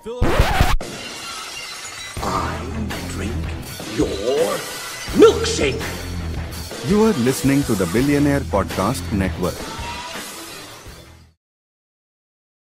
Fill it I drink your milkshake. You are listening to the Billionaire Podcast Network.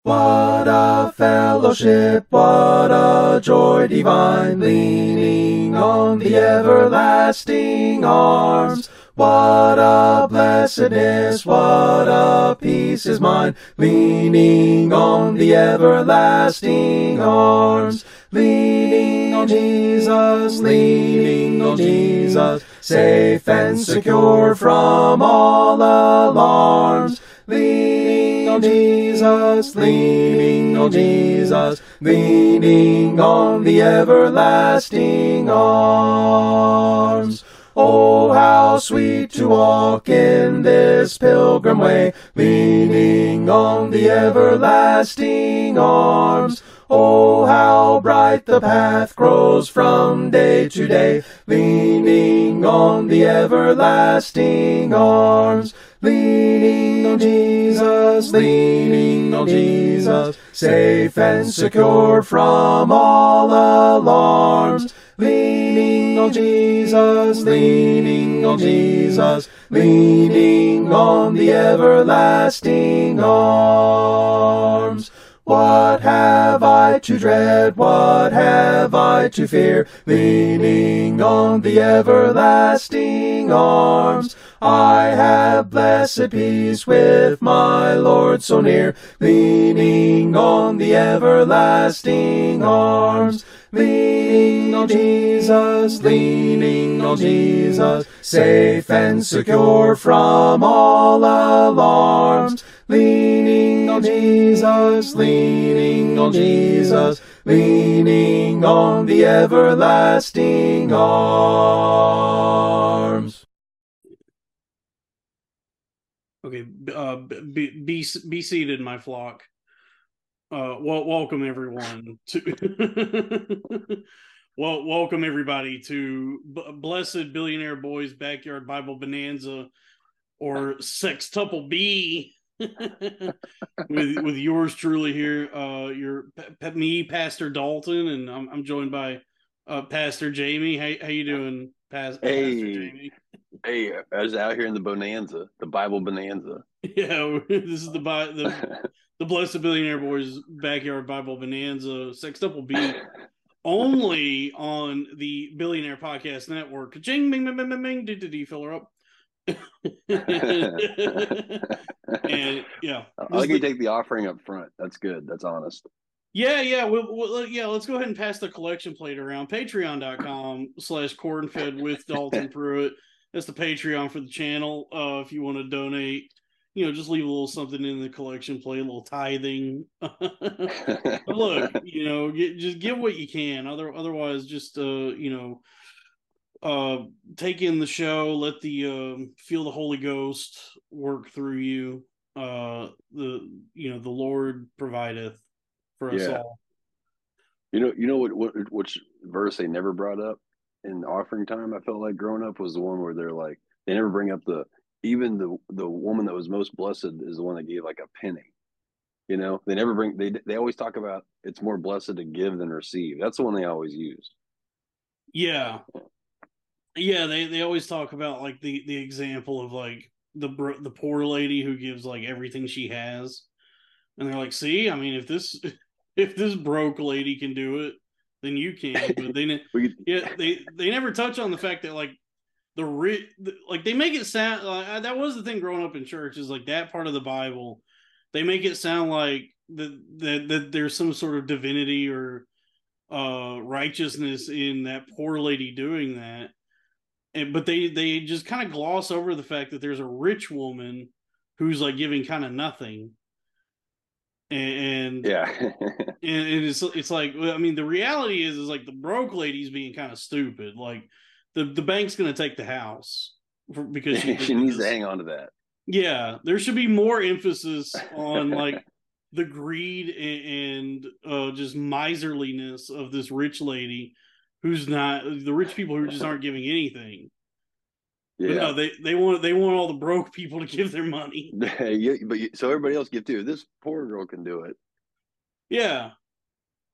What a fellowship, what a joy divine, leaning on the everlasting arms. What a blessedness, what a peace is mine, leaning on the everlasting arms. Leaning on Jesus, leaning on Jesus, safe and secure from all alarms. Leaning on Jesus, leaning on Jesus, leaning on the everlasting arms. Oh, how sweet to walk in this pilgrim way, leaning on the everlasting arms. Oh, how bright the path grows from day to day, leaning on the everlasting arms. Leaning on Jesus, leaning on Jesus, safe and secure from all alarms. Leaning on Jesus, leaning on Jesus, leaning on the everlasting arms. What have I to dread? What have I to fear? Leaning on the everlasting arms. I have blessed peace with my Lord so near. Leaning on the everlasting arms. Leaning on Jesus, leaning on Jesus, safe and secure from all alarms. Leaning on Jesus, leaning on Jesus, leaning on the everlasting arms. Okay, uh, be, be be seated, my flock. Uh, well, welcome everyone to. well, welcome everybody to B- Blessed Billionaire Boys Backyard Bible Bonanza, or Sextuple B. with with yours truly here, uh, your me, Pastor Dalton, and I'm I'm joined by uh, Pastor Jamie. How how you doing, Pas- Hey. Pastor Jamie? Hey, I was out here in the bonanza, the Bible bonanza. Yeah, this is the the the Blessed Billionaire Boys Backyard Bible Bonanza Sextuple B only on the Billionaire Podcast Network. Jing, bing, bing, bing, bing, bing. Did, did he fill her up? And yeah, I like you the- take the offering up front. That's good. That's honest. yeah, yeah. We'll, we'll, yeah, let's go ahead and pass the collection plate around. Patreon.com slash cornfed with Dalton Pruitt. That's the Patreon for the channel. Uh, if you want to donate, you know, just leave a little something in the collection plate, a little tithing. Look, you know, get, just give what you can. Other, otherwise, just uh, you know, uh, take in the show. Let the um, feel the Holy Ghost work through you. Uh, the you know, the Lord provideth for us Yeah. all. you know, you know what, what which verse they never brought up in offering time. I felt like growing up was the one where they're like they never bring up the even the the woman that was most blessed is the one that gave like a penny. You know, they never bring they they always talk about it's more blessed to give than receive. That's the one they always use. Yeah, yeah. They they always talk about like the the example of like the bro- the poor lady who gives like everything she has, and they're like, see, I mean, if this if this broke lady can do it, then you can. But they ne- We could, yeah they they never touch on the fact that like the rich like they make it sound like that was the thing growing up in church is like that part of the bible they make it sound like that that, that there's some sort of divinity or uh righteousness in that poor lady doing that and but they they just kind of gloss over the fact that there's a rich woman who's like giving kind of nothing and, yeah. and it's it's like I mean the reality is is like the broke lady's being kind of stupid. Like the the bank's going to take the house for, because she, she needs to hang on to that. Yeah, there should be more emphasis on like the greed and, and uh, just miserliness of this rich lady who's not the rich people who just aren't giving anything. But Yeah. no, they they want they want all the broke people to give their money. you, but you, so everybody else give too. This poor girl can do it. Yeah.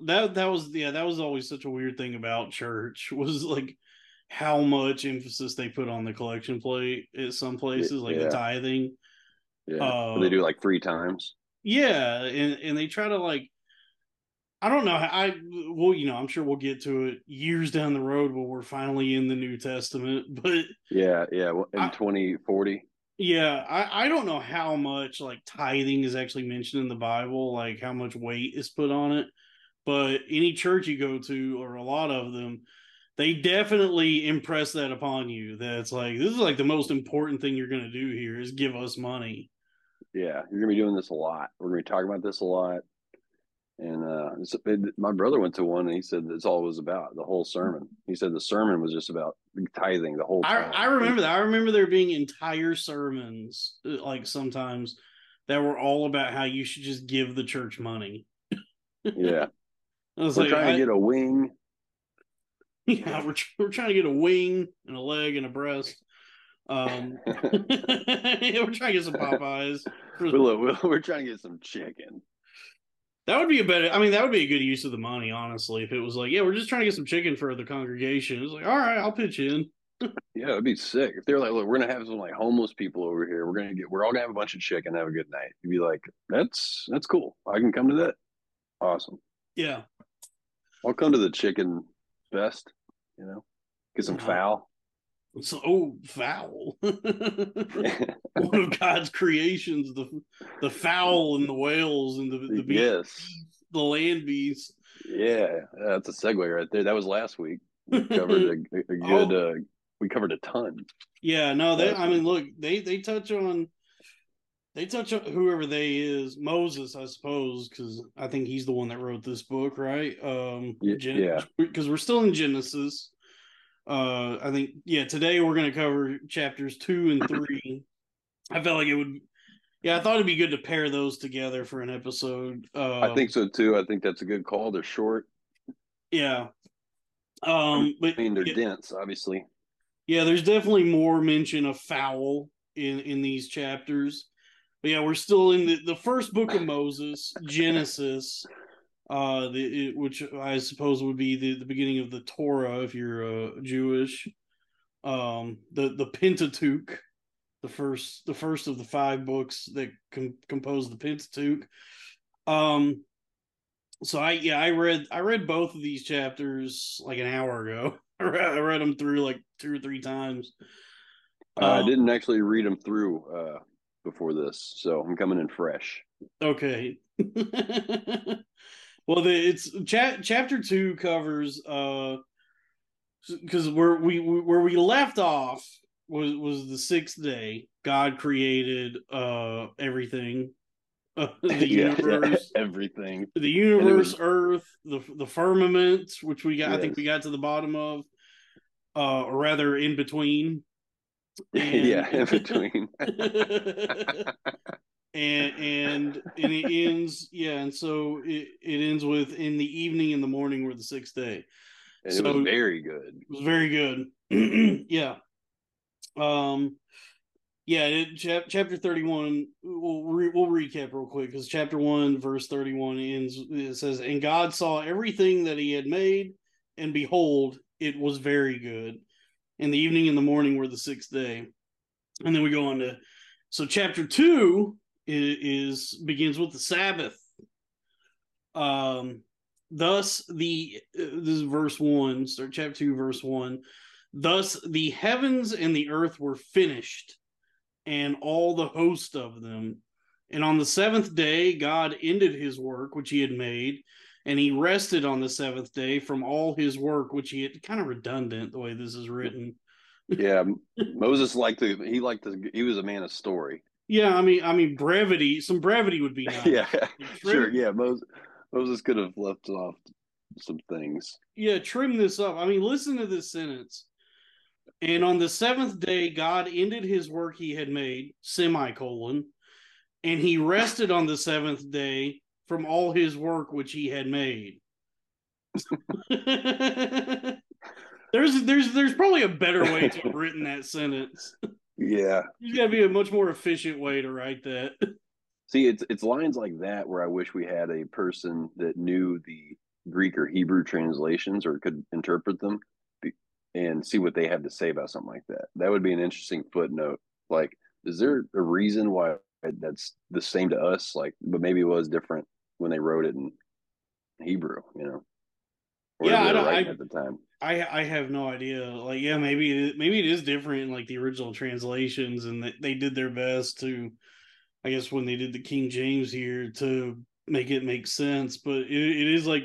that that was yeah that was always such a weird thing about church was like how much emphasis they put on the collection plate at some places like yeah. the tithing Yeah, Uh, they do like three times. yeah and and they try to like i don't know i well you know i'm sure we'll get to it years down the road when we're finally in the new testament but Yeah, yeah. well, In I- twenty forty. yeah i i don't know how much like tithing is actually mentioned in the bible like how much weight is put on it but any church you go to or a lot of them they definitely impress that upon you that it's like this is like the most important thing you're going to do here is give us money Yeah, you're gonna be doing this a lot. We're gonna be talking about this a lot. And uh, it, my brother went to one, and he said that's all it was about. The whole sermon. He said the sermon was just about tithing the whole I, time. I remember that i remember there being entire sermons uh, like sometimes that were all about how you should just give the church money Yeah, I was we're like, trying I- to get a wing. Yeah, we're we're trying to get a wing and a leg and a breast. Um, we're trying to get some Popeyes. We're, look, we're trying to get some chicken. That would be a better. I mean, that would be a good use of the money, honestly. If it was like, yeah, we're just trying to get some chicken for the congregation. It's like, all right, I'll pitch in. Yeah, it'd be sick if they're like, "Look, we're gonna have some like homeless people over here. We're gonna get, we're all gonna have a bunch of chicken. Have a good night." You'd be like, "That's that's cool. I can come to that. Awesome. Yeah, I'll come to the chicken fest. You know, get some Uh-huh. fowl. So oh, fowl. One of God's creations, the the fowl and the whales and the the bees, yes, the land beasts. yeah, that's a segue right there. That was last week. We covered a, a good. Oh. Uh, we covered a ton. Yeah, no, they. I mean, look, they they touch on, they touch on whoever they is Moses, I suppose, because I think he's the one that wrote this book, right? Um, Ye- yeah. because we're still in Genesis. Uh, I think yeah. Today we're going to cover chapters two and three. I felt like it would. Yeah, I thought it'd be good to pair those together for an episode. Uh, I think so too. I think that's a good call. They're short. yeah. Um, but I mean, they're yeah, dense, obviously. Yeah, there's definitely more mention of fowl in in these chapters. But yeah, we're still in the, the first book of Moses, Genesis, uh, the, it, which I suppose would be the, the beginning of the Torah if you're uh, Jewish. Um, the the Pentateuch, the first the first of the five books that com- compose the Pentateuch. Um, so I yeah I read I read both of these chapters like an hour ago. I read, I read them through like two or three times. Uh, I Um, didn't actually read them through uh, before this, so I'm coming in fresh. Okay. well, the, it's cha- chapter two covers uh because where we where we left off was was the sixth day. God created uh everything, uh, the Yeah, yeah, universe, everything. the universe, was- Earth, the the firmament, which we got. I think we got to the bottom of, uh, or rather in between. yeah, in between. and and and it ends yeah and so it, it ends with in the evening and the morning were the sixth day. And it So- was very good. it was very good. Yeah. Um yeah it, chap, chapter 31 we'll, re, we'll recap real quick because chapter 1 verse 31 ends it says and god saw everything that he had made and behold it was very good. And the evening and the morning were the sixth day. And then we go on to so chapter 2 is, is begins with the sabbath um thus the this is verse 1 start chapter 2 verse 1 thus the heavens and the earth were finished and all the host of them and on the seventh day god ended his work which he had made and he rested on the seventh day from all his work which he had kind of redundant the way this is written Yeah, Moses liked to. He liked to. He was a man of story. Yeah i mean i mean brevity some brevity would be nice yeah, sure. Yeah, Moses. Moses could have left off some things. yeah, trim this up. I mean, listen to this sentence. And on the seventh day, God ended his work he had made, semicolon, and he rested on the seventh day from all his work which he had made. there's there's there's probably a better way to have written that sentence. Yeah. There's gotta be a much more efficient way to write that. See, it's it's lines like that where I wish we had a person that knew the Greek or Hebrew translations or could interpret them and see what they have to say about something like that. That would be an interesting footnote. Like, is there a reason why that's the same to us? Like, but maybe it was different when they wrote it in Hebrew, you know? Yeah, I don't- I- at the time. I I have no idea. Like, yeah, maybe it, maybe it is different in like the original translations, and they, they did their best to, I guess, when they did the King James here to make it make sense. But it, it is like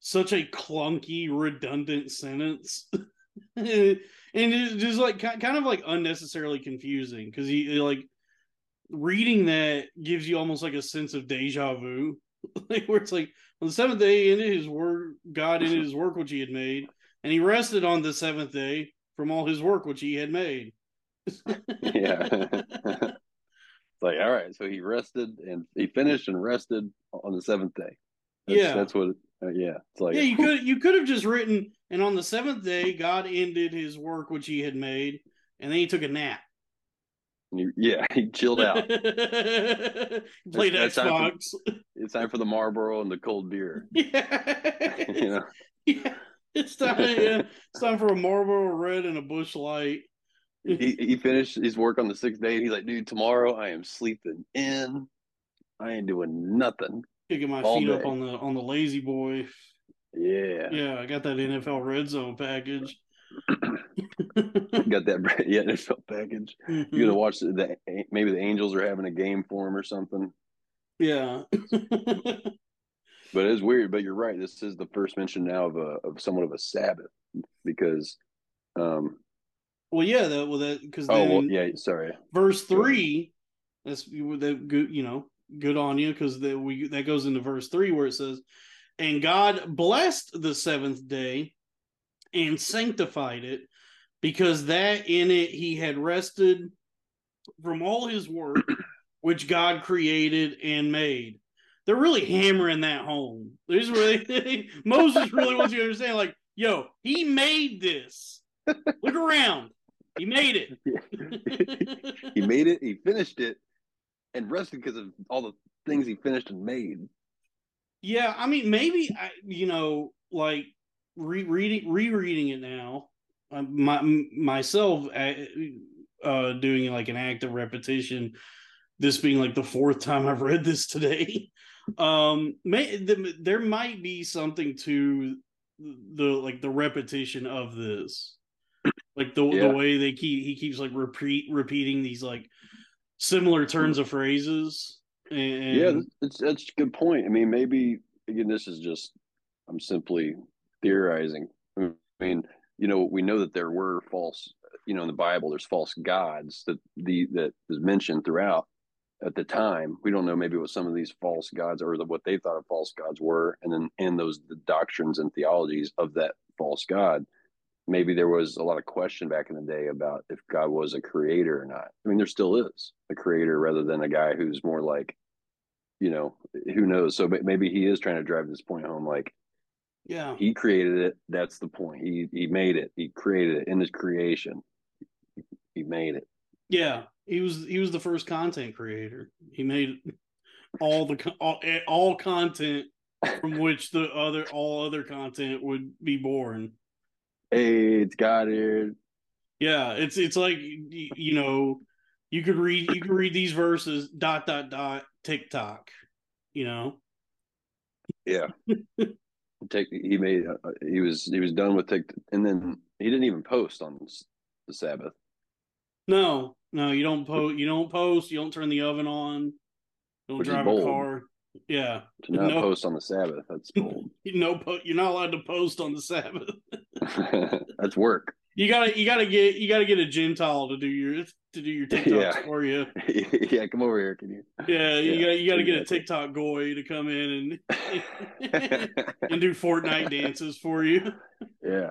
such a clunky, redundant sentence, and it's just like ki- kind of like unnecessarily confusing because he like reading that gives you almost like a sense of deja vu, like where it's like on the seventh day ended his work God ended his work which he had made and he rested on the seventh day from all his work which he had made. Yeah. it's like, all right, so he rested and he finished and rested on the seventh day. That's, Yeah. That's what, uh, yeah. It's like, yeah, you could you could have just written, and on the seventh day God ended his work which he had made, and then he took a nap. You- yeah, he chilled out. Played time Xbox. it's time for the Marlboro and the cold beer. yeah. You know, yeah. It's time, yeah. It's time for a Marlboro Red and a Busch Light. he, he finished his work on the sixth day and he's like, dude, tomorrow I am sleeping in. I ain't doing nothing. Kicking my feet up on the on the La-Z-Boy. Yeah. Yeah, I got that NFL Red Zone package. Got that yeah, NFL package. You're Mhm. gonna watch the, the maybe the Angels are having a game for him or something. yeah. But it is weird. But you're right. This is the first mention now of a of somewhat of a Sabbath because, um. well, yeah, that well that because Oh well, yeah. Sorry. verse three, that's that good, you know, good on you because that we that goes into verse three where it says, "And God blessed the seventh day, and sanctified it, because that in it He had rested from all His work which God created and made." They're really hammering that home. There's really Moses really wants you to understand, like, yo, he made this. Look around. He made it. he made it. He finished it, and rested because of all the things he finished and made. Yeah, I mean, maybe I, you know, like rereading, rereading it now, uh, my myself uh, uh, doing like an act of repetition. This being like the fourth time I've read this today, um, may the, there might be something to the like the repetition of this, like the Yeah. the way they keep he keeps like repeat repeating these like similar turns of phrases. And Yeah, that's that's a good point. I mean, maybe again, this is just I'm simply theorizing. I mean, you know, we know that there were false, you know, in the Bible, there's false gods that the that is mentioned throughout at the time. We don't know maybe what some of these false gods or the, what they thought of false gods were, and then and those the doctrines and theologies of that false god. Maybe there was a lot of question back in the day about if God was a creator or not. I mean, there still is a creator rather than a guy who's more like you know, who knows? So maybe he is trying to drive this point home. Like yeah, he created it. That's the point. He he made it. He created it in his creation. He made it. Yeah, he was he was the first content creator. He made all the all, eh, all content from which the other all other content would be born. Hey, it's God here. Yeah, it's it's like you know, you could read you could read these verses dot dot dot TikTok, you know. Yeah. Take he made uh, he was he was done with take and then he didn't even post on the Sabbath. No, no, you don't post. You don't post. You don't turn the oven on. You don't Which drive a car. Yeah, To not No. post on the Sabbath, that's bold. you know, po- you're not allowed to post on the Sabbath. that's work. You gotta, you gotta get, you gotta get a Gentile to do your to do your TikToks Yeah. for you. yeah, come over here, can you? Yeah, you Yeah, got, you gotta get a. TikTok goy to come in and and do Fortnite dances for you. Yeah.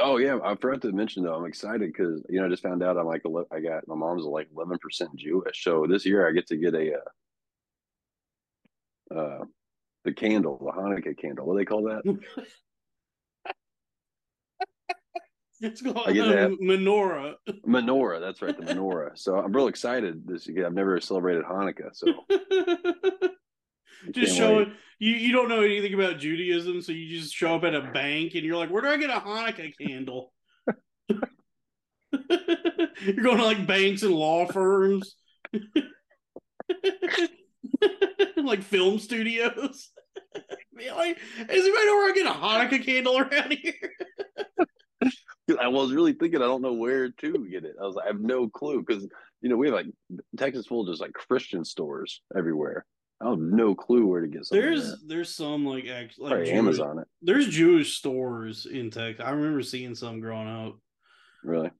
Oh yeah, I forgot to mention though. I'm excited because you know I just found out I'm like I got my mom's like 11 percent Jewish, so this year I get to get a uh, uh the candle, the Hanukkah candle. What do they call that? It's called I get um, menorah. menorah. That's right, the menorah. So I'm real excited this year. I've never celebrated Hanukkah, so just showing you you don't know anything about Judaism, so you just show up at a bank and you're like, where do I get a Hanukkah candle? you're going to like banks and law firms, like film studios. Like, is anybody know where I get a Hanukkah candle around here? I was really thinking I don't know where to get it. I was like, I have no clue because you know we have like Texas full of just like Christian stores everywhere. I have no clue where to get something. There's there. there's some like act like Jewish, Amazon it. there's Jewish stores in Texas. I remember seeing some growing up. Really?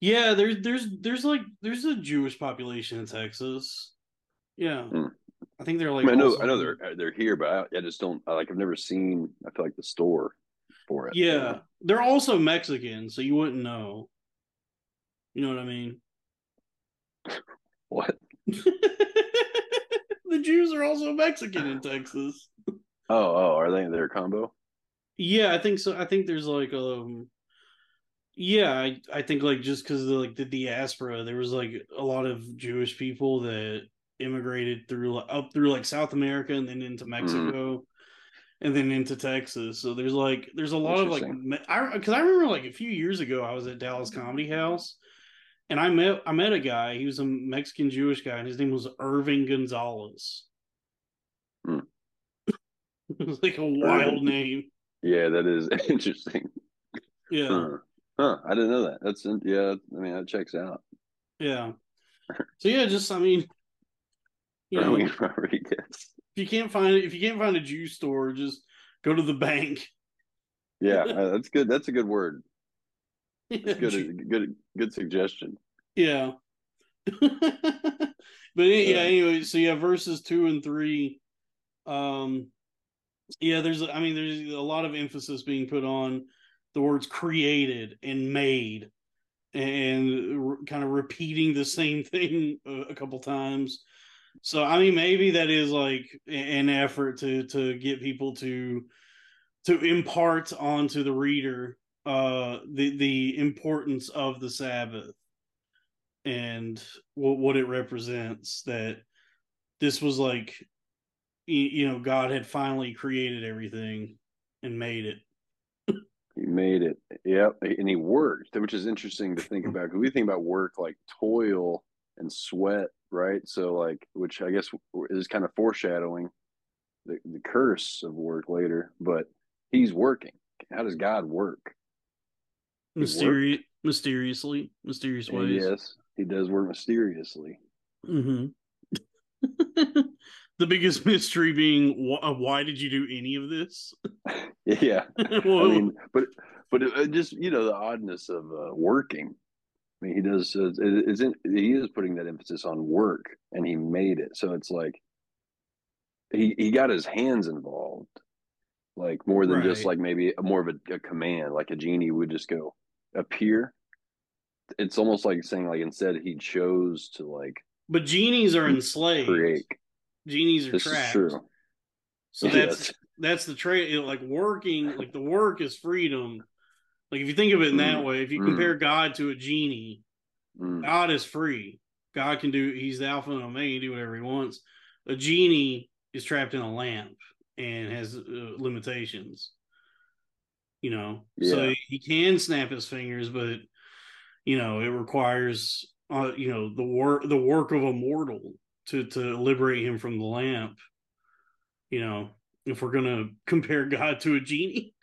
Yeah, there's there's there's like there's a Jewish population in Texas. Yeah, Hmm. I think they're I, like. mean, I know also- I know they're uh, they're here, but I, I just don't I, like I've never seen. I feel like the store for it. Yeah, they're also Mexican, so you wouldn't know. You know what I mean? What? the Jews are also Mexican in Texas. Oh, oh, are they their combo? Yeah, I think so. I think there's like um yeah, I, I think like just because like the diaspora, there was like a lot of Jewish people that immigrated through like up through like South America and then into Mexico and then into Texas. So there's like there's a lot of like I because I remember like a few years ago I was at Dallas Comedy House and I met I met a guy. He was a Mexican Jewish guy and his name was Irving Gonzalez. Hmm. it was like a wild name. Yeah, that is interesting. Yeah. Huh. huh. I didn't know that. That's yeah. I mean, that checks out. Yeah. So yeah, just I mean, you know, Rodriguez. You can't find it, if you can't find a juice store, just go to the bank. Yeah, uh, that's good. That's a good word. That's good. Good. Good suggestion. Yeah. but yeah, Yeah. anyway, so yeah, verses two and three. Um yeah, there's I mean, there's a lot of emphasis being put on the words created and made and r- kind of repeating the same thing a, a couple times. So I mean maybe that is like an effort to to get people to to impart onto the reader uh the the importance of the Sabbath and what what it represents that this was like you know God had finally created everything and made it. He made it. Yep, and he worked, which is interesting to think about because we think about work like toil and sweat, right? So, like, which I guess is kind of foreshadowing the, the curse of work later. But he's working. How does God work? He Mysteri- mysteriously, mysterious And ways. yes, he does work mysteriously. hmm the biggest mystery being wh- uh, why did you do any of this? Yeah, Well, I mean, but but it, it just you know the oddness of uh, working. I mean, he does. Uh, in, he is putting that emphasis on work, and he made it. So it's like he he got his hands involved, like more than just like maybe a, more of a, a command, like a genie would just go appear. It's almost like saying like instead he chose to like but genies are enslaved. create. Genies are This trapped. true. So that's that's the trade. Like working, like the work is freedom. Like if you think of it in that Mm, way, if you mm. compare God to a genie, Mm, God is free. God can do. He's the Alpha and Omega. He can do whatever he wants. A genie is trapped in a lamp and has uh, limitations. You know, so he can snap his fingers, but you know it requires uh, you know the work the work of a mortal to to liberate him from the lamp. You know, if we're gonna compare God to a genie,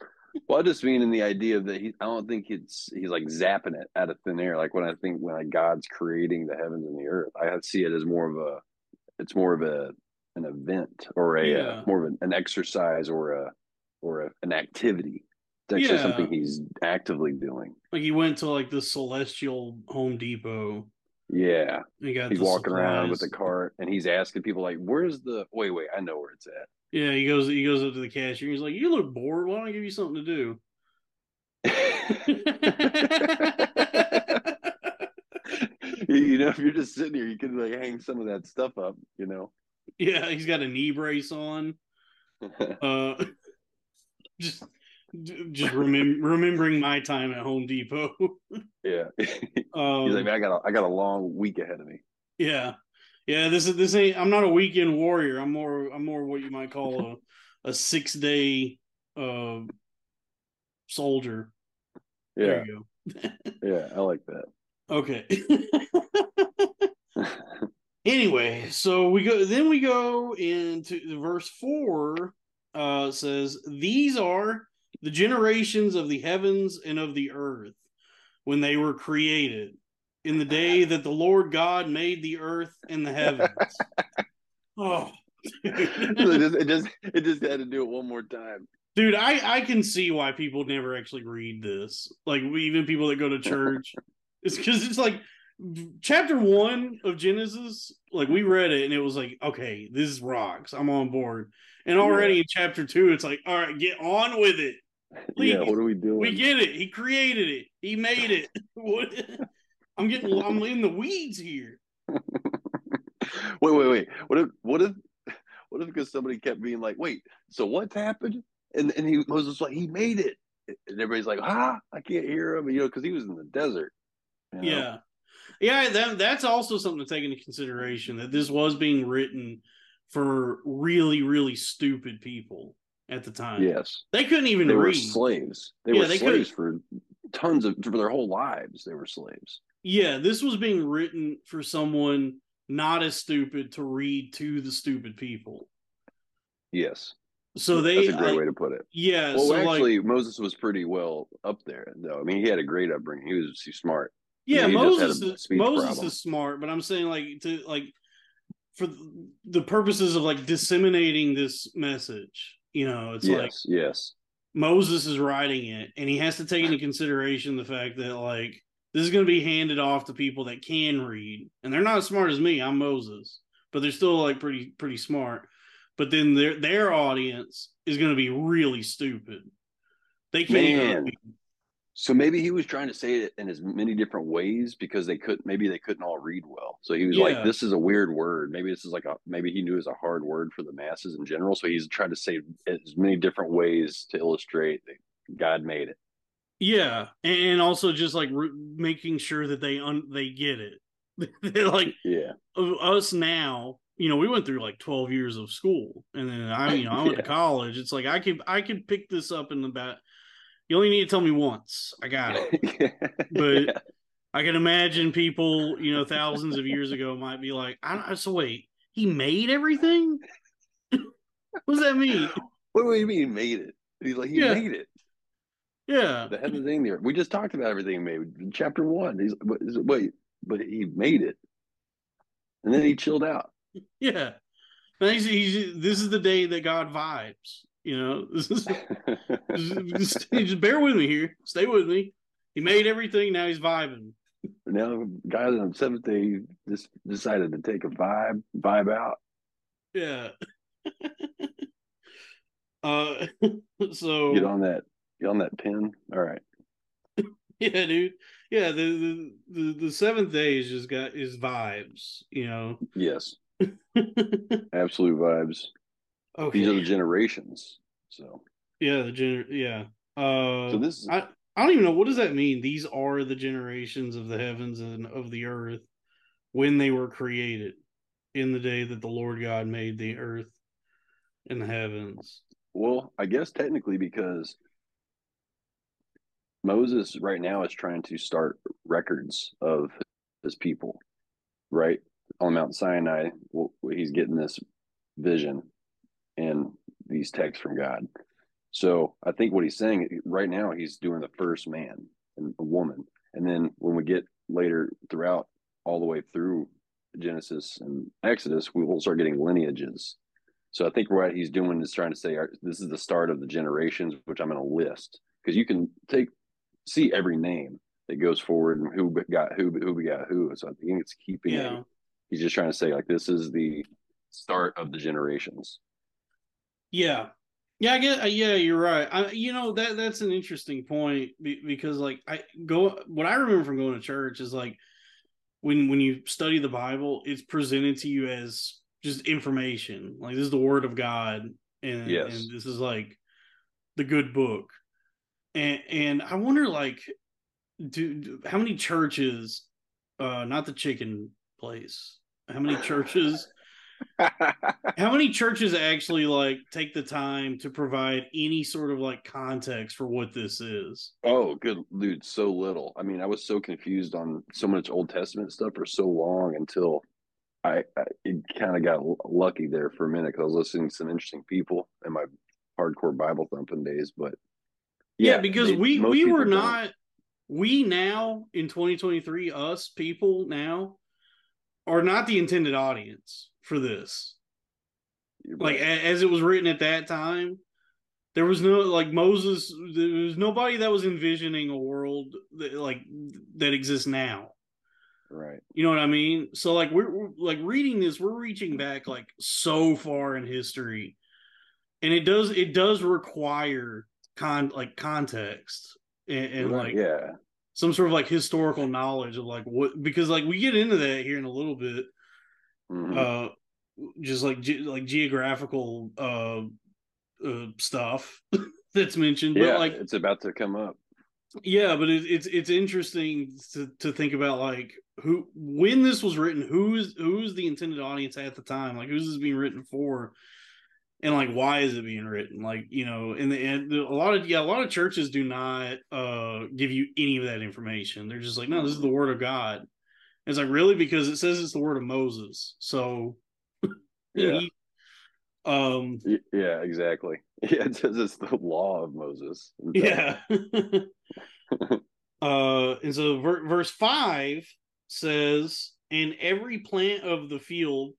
Well, I just mean in the idea that he, I don't think it's he's like zapping it out of thin air. Like when I think when like God's creating the heavens and the earth, I see it as more of a, it's more of a an event or a Yeah. uh, more of an, an exercise or a or a, an activity. It's actually Yeah. something he's actively doing. like he went to like the celestial Home Depot. Yeah, he got he's walking around with the cart and he's asking people like, "Where's the? Wait, wait, I know where it's at." Yeah, he goes. He goes up to the cashier. And he's like, "You look bored. Why don't I give you something to do?" you know, if you're just sitting here, you could like hang some of that stuff up. You know. yeah, he's got a knee brace on. Uh, just, just remem- remembering my time at Home Depot. yeah. Um, He's like, I got a, I got a long week ahead of me. yeah, Yeah, this is this ain't. I'm not a weekend warrior. I'm more. I'm more what you might call a a six day uh soldier. Yeah, There you go. yeah, I like that. Okay. anyway, so we go. Then we go into verse four. Uh, says these are the generations of the heavens and of the earth when they were created in the day that the Lord God made the earth and the heavens. oh, it just, it just it just had to do it one more time. dude, I I can see why people never actually read this. Like even people that go to church, it's because it's like chapter one of Genesis. Like we read it and it was like, okay, this is rocks. I'm on board. And already in chapter two, it's like, all right, get on with it. Please. Yeah, what are we doing? We get it. He created it. He made it. I'm getting. I'm in the weeds here. wait, wait, wait. What if what if what if because somebody kept being like, wait, so what's happened? And and he was like, he made it. And everybody's like, ah, I can't hear him, you know, because he was in the desert. you know? Yeah, yeah. That that's also something to take into consideration. That this was being written for really, really stupid people at the time. Yes. they couldn't even They were read. slaves. They Yeah, were they slaves for tons of for their whole lives. They were slaves. Yeah, this was being written for someone not as stupid to read to the stupid people. Yes. So they, That's a great like, way to put it. yeah. Well, so like, actually, Moses was pretty well up there, though. I mean, he had a great upbringing. He was too smart. Yeah, just had Moses is, Moses problem. is smart, but I'm saying like to like for the purposes of like disseminating this message, you know, it's yes, like yes, Moses is writing it and he has to take into consideration the fact that like this is going to be handed off to people that can read and they're not as smart as me. I'm Moses, but they're still like pretty pretty smart. But then their their audience is going to be really stupid. They can't. So maybe he was trying to say it in as many different ways because they could maybe they couldn't all read well. So he was Yeah. like, "This is a weird word. Maybe this is like a maybe he knew it was a hard word for the masses in general. So he's trying to say as many different ways to illustrate that God made it. Yeah, and also just like re- making sure that they un- they get it. Like Yeah, oh, us now, you know, we went through like twelve years of school, and then I, you know, I went to college. It's like I could I could pick this up in about. You only need to tell me once. I got it. But- Yeah. I can imagine people, you know, thousands of years ago might be like, I don't, so wait, he made everything. what does that mean? what do you mean he made it? He's like he Yeah. made it. Yeah, The head of the thing there. We just talked about everything he made. Chapter one. He's but wait, but he made it, and then he chilled out. yeah. He's, he's, this is the day that God vibes. You know, this is just, just bear with me here. Stay with me. He made everything. Now he's vibing. now, guys on the seventh day just decided to take a vibe, vibe out. Yeah. uh. So Get on that, get on that pin. All right. yeah, dude. Yeah. The, the the the seventh day is just got his vibes. You know. Yes, absolute vibes. Okay. These are the generations. So, Yeah. The gener. Yeah. Uh. so this is I I don't even know what does that mean. These are the generations of the heavens and of the earth when they were created in the day that the Lord God made the earth and the heavens. well, I guess technically because Moses right now is trying to start records of his people, right? On Mount Sinai, he's getting this vision and these texts from God. So I think what he's saying right now, he's doing the first man and woman. And then when we get later throughout, all the way through Genesis and Exodus, we will start getting lineages. So I think what he's doing is trying to say this is the start of the generations, which I'm going to list because you can take see every name that goes forward and who got who, who got who. So I think it's keeping. it- he's just trying to say like this is the start of the generations. Yeah. Yeah, I get. uh, Yeah, you're right. I, you know that that's an interesting point because, like, I go. What I remember from going to church is like when when you study the Bible, it's presented to you as just information. Like this is the Word of God, and Yes. and this is like the good book. And and I wonder, like, do, do how many churches, uh, not the chicken place, how many churches how many churches actually like take the time to provide any sort of like context for what this is? oh, good dude, so little. I mean, I was so confused on so much Old Testament stuff for so long until I, I it kind of got lucky there for a minute because I was listening to some interesting people in my hardcore Bible thumping days. But Yeah, because they- we we were don't. we now in 2023 us people now are not the intended audience for this. You're Like as it was written at that time, there was no like Moses. There was nobody that was envisioning a world that, like that exists now. right. You know what I mean? So like we're, we're like reading this, we're reaching back like so far in history, and it does it does require con like context and, and Right, like yeah, some sort of like historical knowledge of like what because like we get into that here in a little bit Mhm. uh just like ge- like geographical uh, uh stuff that's mentioned yeah. but like it's about to come up. yeah but it, it's it's interesting to to think about like who when this was written who's who's the intended audience at the time like who's this being written for and like why is it being written? Like you know and the and a lot of yeah a lot of churches do not uh give you any of that information. They're just like no this is the word of god. And it's like really? Because it says it's the word of moses. So Yeah, um yeah, exactly. Yeah, it says it's the law of Moses. yeah. Uh and so ver- verse 5 says and every plant of the field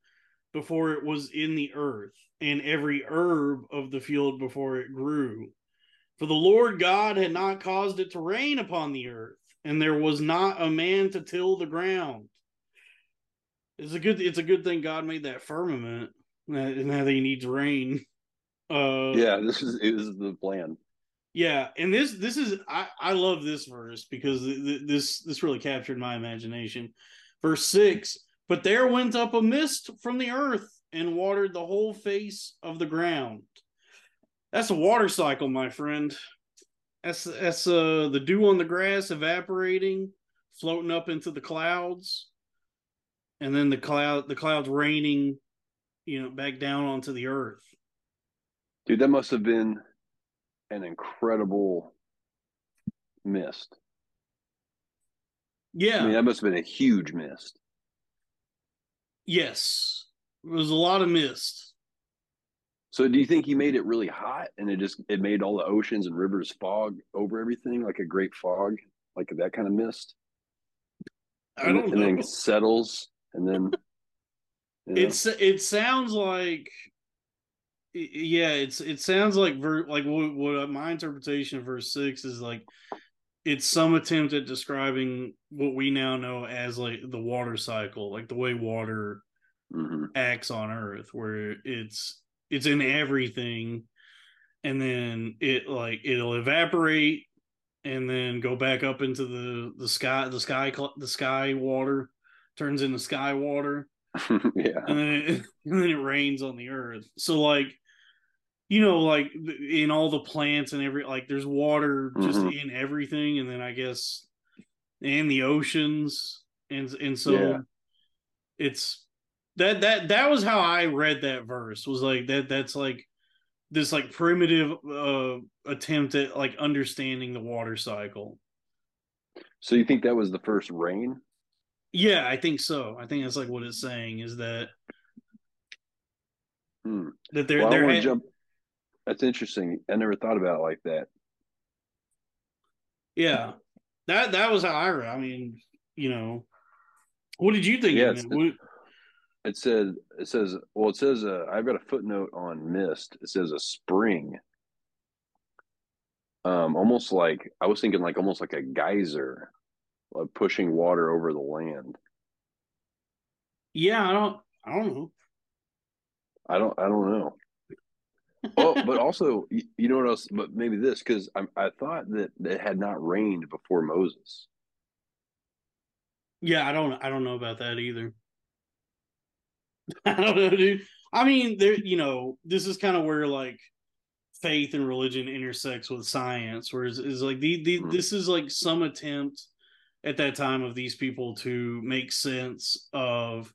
before it was in the earth and every herb of the field before it grew for the lord god had not caused it to rain upon the earth and there was not a man to till the ground it's a good it's a good thing god made that firmament and now that he needs rain uh yeah, this is is the plan. yeah, and this this is I I love this verse because th- th- this this really captured my imagination. Verse 6, but there went up a mist from the earth and watered the whole face of the ground. That's a water cycle, my friend. That's that's uh the dew on the grass evaporating, floating up into the clouds, and then the cloud the clouds raining, you know, back down onto the earth. Dude, that must have been an incredible mist. Yeah. I mean, that must have been a huge mist. Yes. It was a lot of mist. So do you think he made it really hot and it just it made all the oceans and rivers fog over everything like a great fog, like that kind of mist? I and, don't and know. then settles and then you know? It's it sounds like yeah, it's it sounds like ver- like what, what my interpretation of verse 6 is like it's some attempt at describing what we now know as like the water cycle, like the way water Mhm. acts on earth where it's it's in everything and then it like it'll evaporate and then go back up into the the sky the sky the sky water turns into sky water yeah. and then it, and then it rains on the earth so like you know like in all the plants and every like there's water just Mhm. in everything and then i guess and the oceans and and so Yeah. it's that that that was how i read that verse was like that that's like this like primitive uh attempt at like understanding the water cycle So you think that was the first rain? yeah i think so i think that's like what it's saying is that Hmm. that they're Well, I they're want ha- to jump. That's interesting. I never thought about it like that. Yeah, that that was how I read. I mean, you know, what did you think? Yeah, it? What- It said it says well it says uh, I've got a footnote on mist. It says a spring. Um almost like I was thinking like almost like a geyser like pushing water over the land. yeah, I don't, I don't know. I don't I don't know. Oh, but also you, you know what else but maybe this cuz I I thought that it had not rained before Moses. Yeah, I don't, I don't know about that either. I don't know, dude. I mean, there, you know, this is kind of where like faith and religion intersects with science, whereas is like the, the Mhm. this is like some attempt at that time of these people to make sense of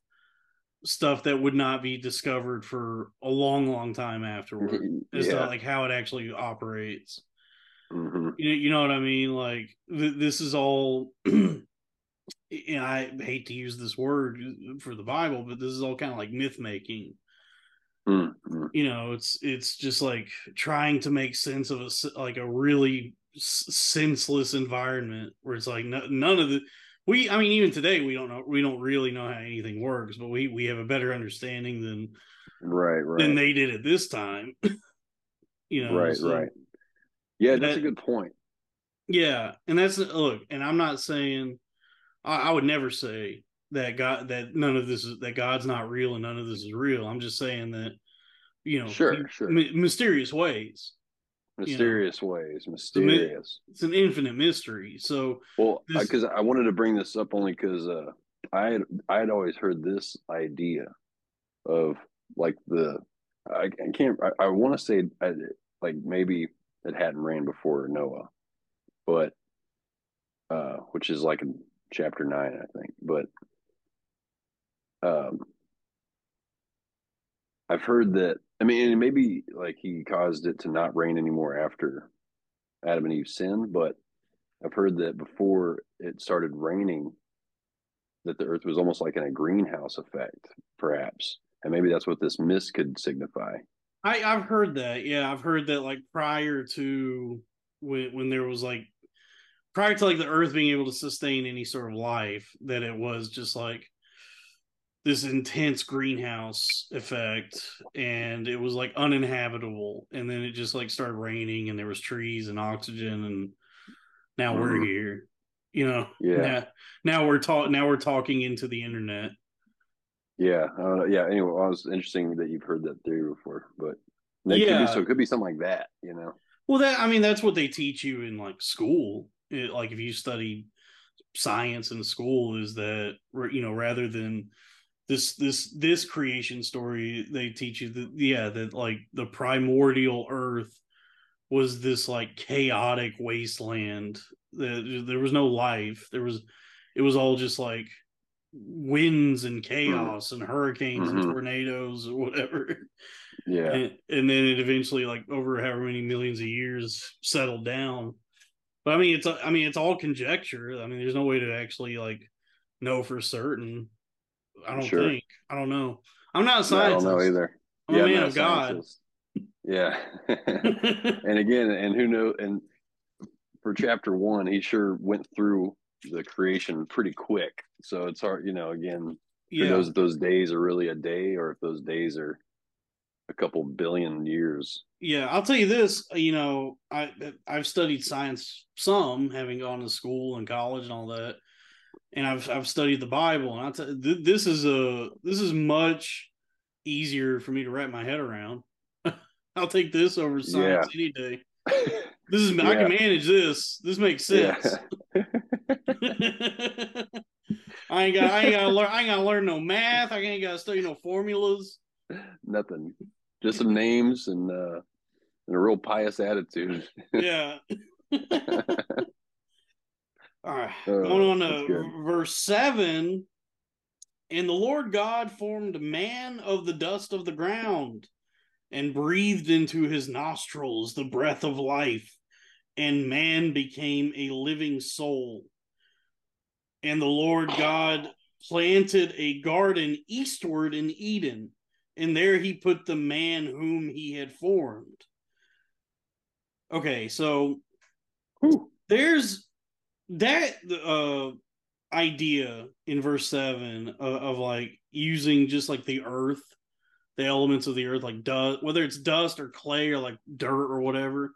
stuff that would not be discovered for a long, long time afterward as to yeah. like how it actually operates. hmm You know, you know what I mean? Like th- this is all. and I hate to use this word for the Bible, but this is all kind of like myth making. mm You know, it's it's just like trying to make sense of a like a really s- senseless environment where it's like no, none of the we. I mean, even today we don't know we don't really know how anything works, but we we have a better understanding than Right, right. than they did at this time. you know, right, so- right. Yeah, that's a good point. Yeah, and that's look, and I'm not saying I, I would never say that God that none of this is that God's not real and none of this is real. I'm just saying that you know, Sure, sure. my- mysterious ways. Mysterious ways, mysterious. It's an infinite mystery. So Well, because I wanted to bring this up only because uh, I had I had always heard this idea of like the I, I can't I, I want to say I, like maybe it hadn't rained before Noah, but uh, which is like in chapter nine, I think. But um, I've heard that. I mean, and maybe like he caused it to not rain anymore after Adam and Eve sinned, but I've heard that before it started raining, that the earth was almost like in a greenhouse effect, perhaps. And maybe that's what this mist could signify. I I've heard that. Yeah, I've heard that like prior to when when there was like prior to like the earth being able to sustain any sort of life that it was just like this intense greenhouse effect and it was like uninhabitable and then it just like started raining and there was trees and oxygen and now we're Mhm. here you know Yeah. now, now we're talking now we're talking into the internet Yeah. I. Yeah. Anyway, well, it was interesting that you've heard that theory before, but that could Yeah. be, so it could be something like that, you know? Well, that I mean, that's what they teach you in like school. It, like if you study science in school, is that you know rather than this this this creation story, they teach you that yeah that like the primordial Earth was this like chaotic wasteland. That there was no life. There was it was all just like winds and chaos and hurricanes and Mhm. tornadoes or whatever Yeah. and, and then it eventually like over however many millions of years settled down but i mean it's i mean it's all conjecture i mean there's no way to actually like know for certain i don't Sure. think i don't know i'm not a scientist. I don't know either. i'm a I'm man of god. Yeah. and again, and who knows? And for chapter one, he sure went through the creation pretty quick. So it's hard, you know, again, yeah if those days are really a day or if those days are a couple billion years. yeah i'll tell you this uh, you know i i've studied science some having gone to school and college and all that and i've i've studied the bible and i th- this is a this is much easier for me to wrap my head around. I'll take this over science any day. This is i can manage this. This makes Yeah. sense. I ain't got i ain't got to learn i ain't got to learn no math. I ain't got to study no formulas. Nothing. Just some names and uh and a real pious attitude. yeah All right, Oh, going on to verse seven. And the Lord God formed man of the dust of the ground and breathed into his nostrils the breath of life, and man became a living soul. And the Lord God planted a garden eastward in Eden, and there he put the man whom he had formed. Okay, so Whew. there's that uh idea in verse 7 of, of like using just like the earth the elements of the earth like dust whether it's dust or clay or like dirt or whatever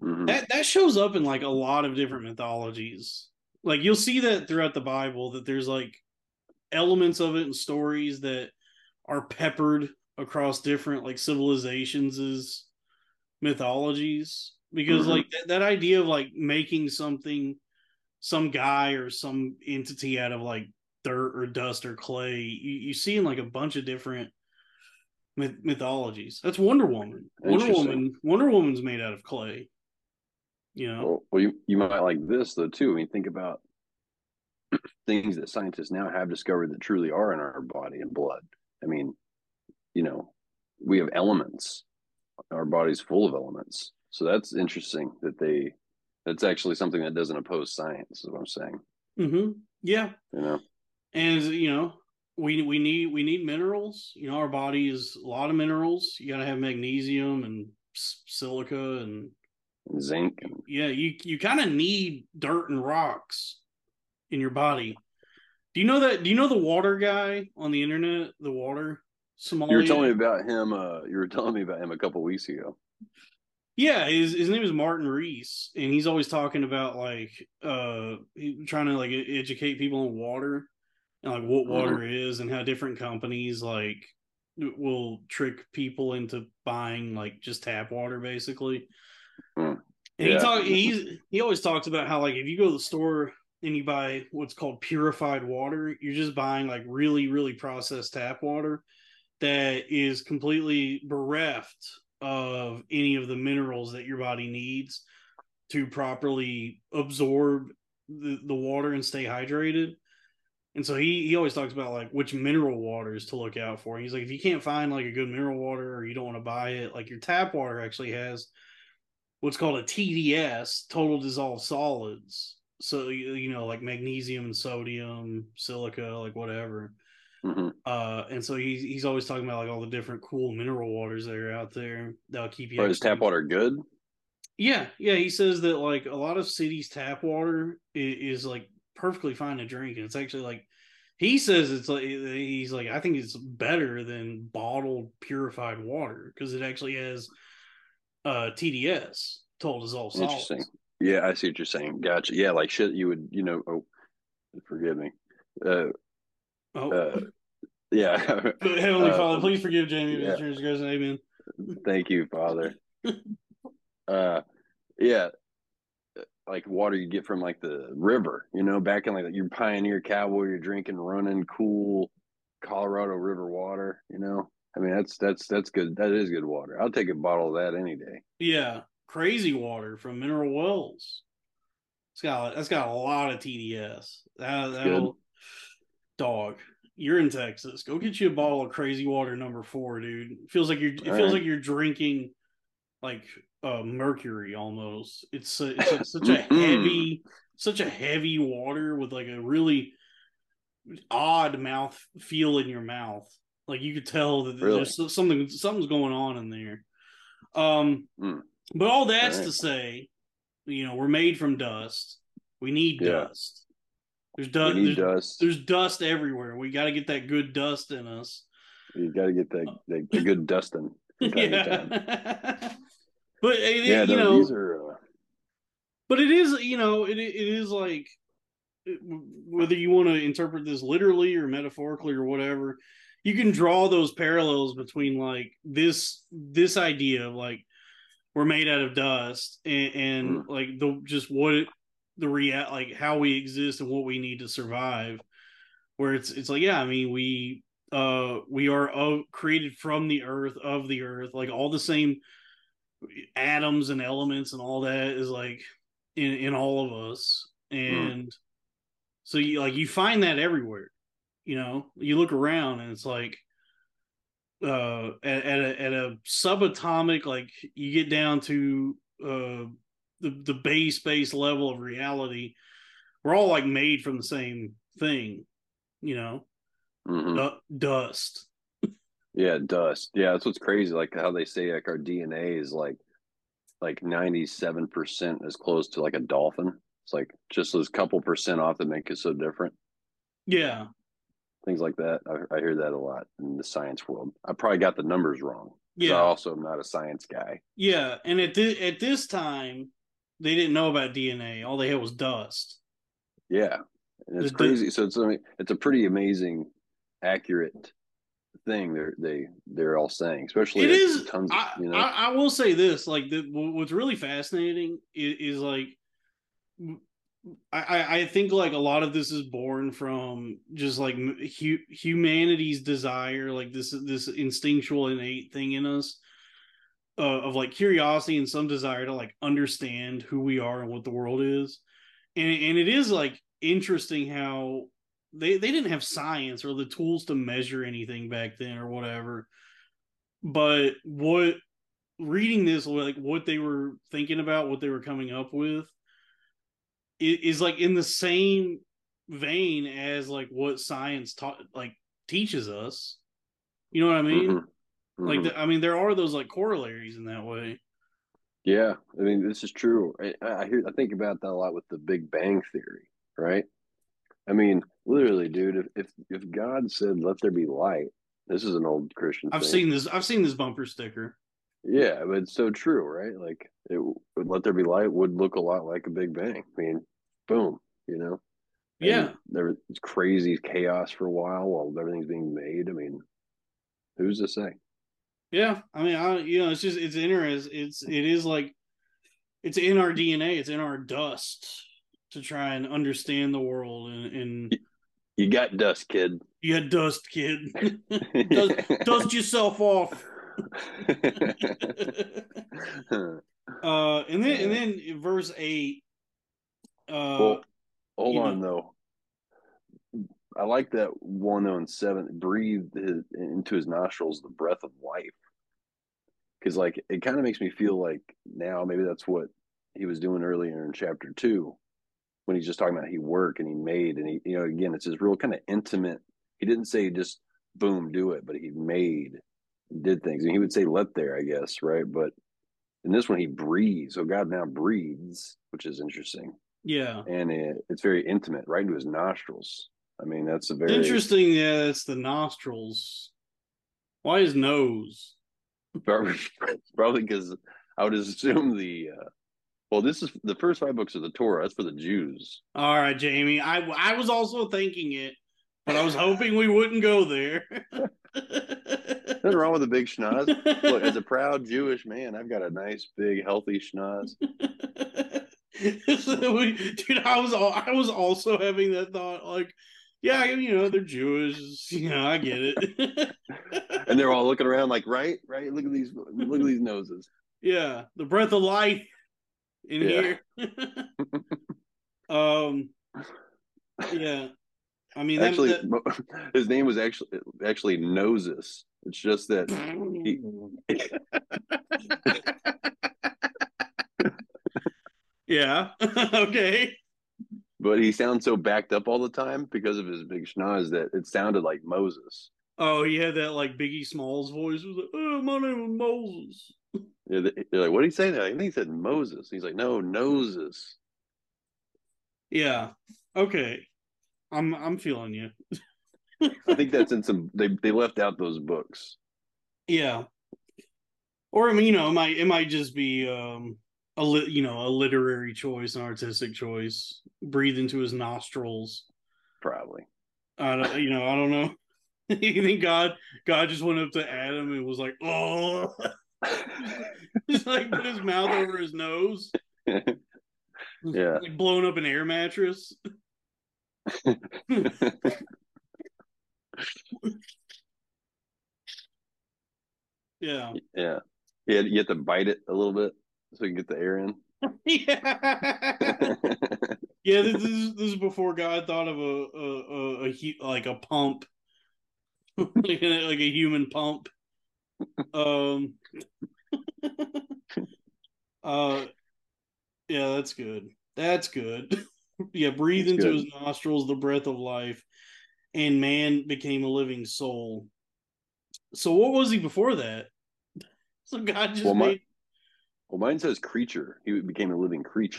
Mhm. that that shows up in like a lot of different mythologies like you'll see that throughout the bible that there's like elements of it and stories that are peppered across different like civilizations as mythologies because Mhm. like that, that idea of like making something some guy or some entity out of like dirt or dust or clay you, you see in like a bunch of different myth- mythologies that's wonder woman wonder woman wonder woman's made out of clay you know Well, well, you, you might like this though too. I mean, think about things that scientists now have discovered that truly are in our body and blood. I mean, you know, we have elements. Our body's full of elements. So that's interesting that they that's actually something that doesn't oppose science, is what I'm saying. hmm Yeah, You know? and you know we we need we need minerals. You know, our body is a lot of minerals. You got to have magnesium and s- silica and And zinc yeah, you you kind of need dirt and rocks in your body. Do you know that? Do you know the water guy on the internet? The water sommelier. you were telling me about him uh you were telling me about him a couple weeks ago. Yeah, his his name is Martin Riese, and he's always talking about like uh trying to like educate people on water and like what water is and how different companies like will trick people into buying like just tap water basically. Hmm. And he Yeah. talk he's he always talks about how like if you go to the store and you buy what's called purified water, you're just buying like really really processed tap water that is completely bereft of any of the minerals that your body needs to properly absorb the, the water and stay hydrated. And so he he always talks about like which mineral waters to look out for. He's like if you can't find like a good mineral water or you don't want to buy it, like your tap water actually has what's called a TDS, total dissolved solids. So you, you know like magnesium and sodium, silica, like whatever. Hmm Uh, and so he's he's always talking about like all the different cool mineral waters that are out there that'll keep you. But is tap water good? Yeah, yeah. He says that like a lot of cities' tap water is, is like perfectly fine to drink, and it's actually like he says it's like he's like I think it's better than bottled purified water because it actually has uh TDS, total dissolved solids. Interesting. Yeah, I see what you're saying. Gotcha. Yeah, like shit you would, you know, oh forgive me. Uh Oh, uh yeah. Heavenly uh, Father, please forgive Jamie. yeah. Goes amen. Thank you, Father. uh, yeah, like water you get from like the river, you know, back in like your pioneer cowboy, you're drinking, running cool Colorado River water, you know. I mean, that's that's that's good. That is good water. I'll take a bottle of that any day. Yeah, crazy water from mineral wells. It's got that's got a lot of TDS. That that'll dog. You're in Texas. Go get you a bottle of crazy water number four, dude. It feels like you're. It All feels right. like you're drinking like uh mercury almost. It's a, it's a, such a heavy, such a heavy water with like a really odd mouth feel in your mouth. Like you could tell that Really? there's something something's going on in there. Um, Mm. but all that's All right. to say, you know, we're made from dust. We need Yeah. dust. There's dust. There's, dust. there's dust everywhere. We got to get that good dust in us. You got to get the, the the good dusting. from time to time. yeah. but it, Yeah, you no, know, these are. Uh, but it is, you know, it it is like whether you want to interpret this literally or metaphorically or whatever, you can draw those parallels between like this this idea of like we're made out of dust and, and like the just what it, the real like how we exist and what we need to survive. Where it's it's like yeah, I mean we uh we are of, created from the earth of the earth like all the same atoms and elements and all that is like in in all of us and so you like you find that everywhere you know you look around and it's like uh at, at a at a subatomic like you get down to uh the the base base level of reality we're all like made from the same thing you know mhm. du- dust Yeah, dust. Yeah, that's what's crazy. Like how they say like our DNA is like like ninety seven percent as close to like a dolphin. It's like just those couple percent off that make it so different. yeah Things like that. I, I hear that a lot in the science world. I probably got the numbers wrong yeah I also am not a science guy. Yeah, and at this at this time, they didn't know about DNA. All they had was dust. Yeah, and it's The- crazy. So it's I mean, it's a pretty amazing, accurate thing. They're they they're all saying, especially It is. tons. Of, I, you know, I I will say this: like the what's really fascinating is, is like. I, I I think like a lot of this is born from just like hu- humanity's desire, like this this instinctual innate thing in us, uh, of like curiosity and some desire to like understand who we are and what the world is, and and it is like interesting how they they didn't have science or the tools to measure anything back then or whatever. But what reading this like what they were thinking about, what they were coming up with is, is like in the same vein as like what science taught like teaches us. You know what I mean? Like Mhm. the, I mean there are those like corollaries in that way. Yeah, I mean, this is true. I, I hear, I think about that a lot with the Big Bang Theory, right? I mean, literally, dude, if if, if God said, "Let there be light," this is an old Christian. I've thing. seen this I've seen this bumper sticker. Yeah, but it's so true, right? Like, it would "Let there be light" would look a lot like a Big Bang. I mean, boom, you know. And Yeah. there was crazy chaos for a while while everything's being made. I mean, who's to say? Yeah, I mean, I you know, it's just it's interesting. It's it is like it's in our DNA. It's in our dust to try and understand the world. And, and You got dust, kid. You got dust, kid, dust, dust yourself off. uh, and then and then verse eight. Uh, Well, hold on know- though. I like that one on seven. Breathed his, into his nostrils the breath of life, because like it kind of makes me feel like now maybe that's what he was doing earlier in chapter two, when he's just talking about he worked and he made and he you know again it's his real kind of intimate. He didn't say just boom do it, but he made did things and he would say let there I guess right, but in this one he breathes. So God now breathes, which is interesting yeah, and it, it's very intimate, right into his nostrils. I mean, that's a very interesting. Yeah, it's the nostrils. Why his nose? Probably because I would assume the. Uh, well, this is the first five books of the Torah. That's for the Jews. All right, Jamie. I I was also thinking it, but I was hoping we wouldn't go there. Nothing wrong with a big schnoz. Look, as a proud Jewish man, I've got a nice, big, healthy schnoz. So we- dude, I was al- I was also having that thought, like, yeah, you know, they're Jewish, you know, I get it. And they're all looking around like, right, right. Look at these, look at these noses. yeah, the breath of life in Yeah. here. um, yeah, I mean, Actually, that- his name was actually actually Noses. It's just that he, yeah, okay. But he sounds so backed up all the time because of his big schnoz that it sounded like Moses. Oh, he had that like Biggie Smalls voice. Was like, oh, my name is Moses. Yeah, they- They're like, what did he say? There? I think he said Moses. He's like, no, noses. Yeah. Okay. I'm I'm feeling you. I think that's in some. They they left out those books. Yeah. Or I mean, you know, it might it might just be um a you know a literary choice, an artistic choice. Breathe into his nostrils. Probably. I don't, you know, I don't know. you think God God just went up to Adam and was like, oh, just like put his mouth over his nose, Yeah. like blowing up an air mattress. Yeah. yeah. Yeah. You have to bite it a little bit so we can get the air in. Yeah. Yeah, this, is this is before God thought of a a, a, a like a pump, like, a, like a human pump. Um. uh, yeah, that's good. That's good. yeah, breathe That's into good. his nostrils the breath of life, and man became a living soul. So what was he before that? So God just Well, made. Well, mine says creature. He became a living creature.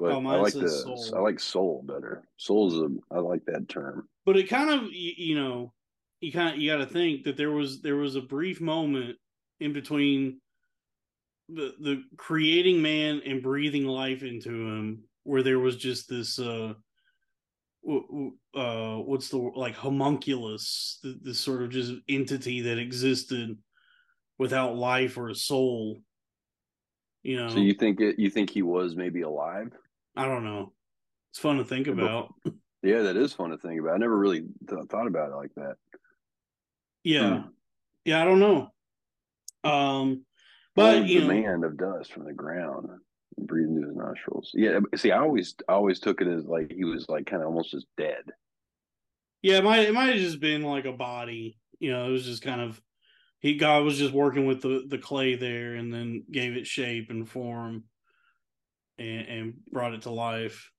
But Oh, I like the soul. I like soul better. Soul is a I like that term. but it kind of you, know you kind of you got to think that there was there was a brief moment in between the the creating man and breathing life into him where there was just this uh uh what's the like homunculus th- this sort of just entity that existed without life or a soul you know So you think it? You think he was maybe alive? i don't know it's fun to think about Yeah, that is fun to think about. I never really th- thought about it like that. yeah Hmm. yeah i don't know um But you know demand of dust from the ground, breathing through his nostrils. Yeah, see, I always, I always took it as like he was like kind of almost just dead. Yeah, it might it might have just been like a body. You know, it was just kind of he God was just working with the the clay there, and then gave it shape and form, and, and brought it to life.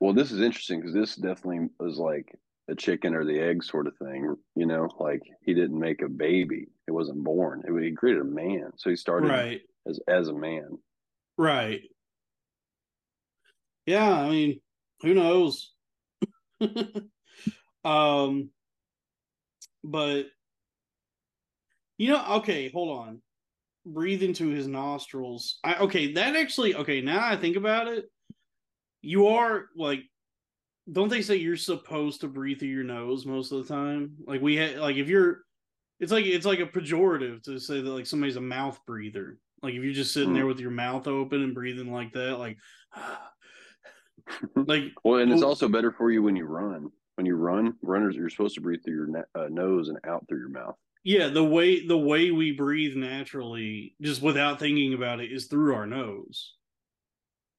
Well, this is interesting because this definitely was like a chicken or the egg sort of thing. You know, like he didn't make a baby; it wasn't born. It, he created a man, so he started Right, as as a man. right. Yeah, I mean, who knows? um, but you know, okay, hold on. Breathe into his nostrils. I okay, that actually okay, now I think about it, you are like don't they say you're supposed to breathe through your nose most of the time? Like we had like if you're it's like it's like a pejorative to say that like somebody's a mouth breather. Like if you're just sitting there with your mouth open and breathing like that, like like Well, and it's also better for you when you run. When you run, runners, you're supposed to breathe through your na- uh, nose and out through your mouth. Yeah, the way the way we breathe naturally, just without thinking about it, is through our nose.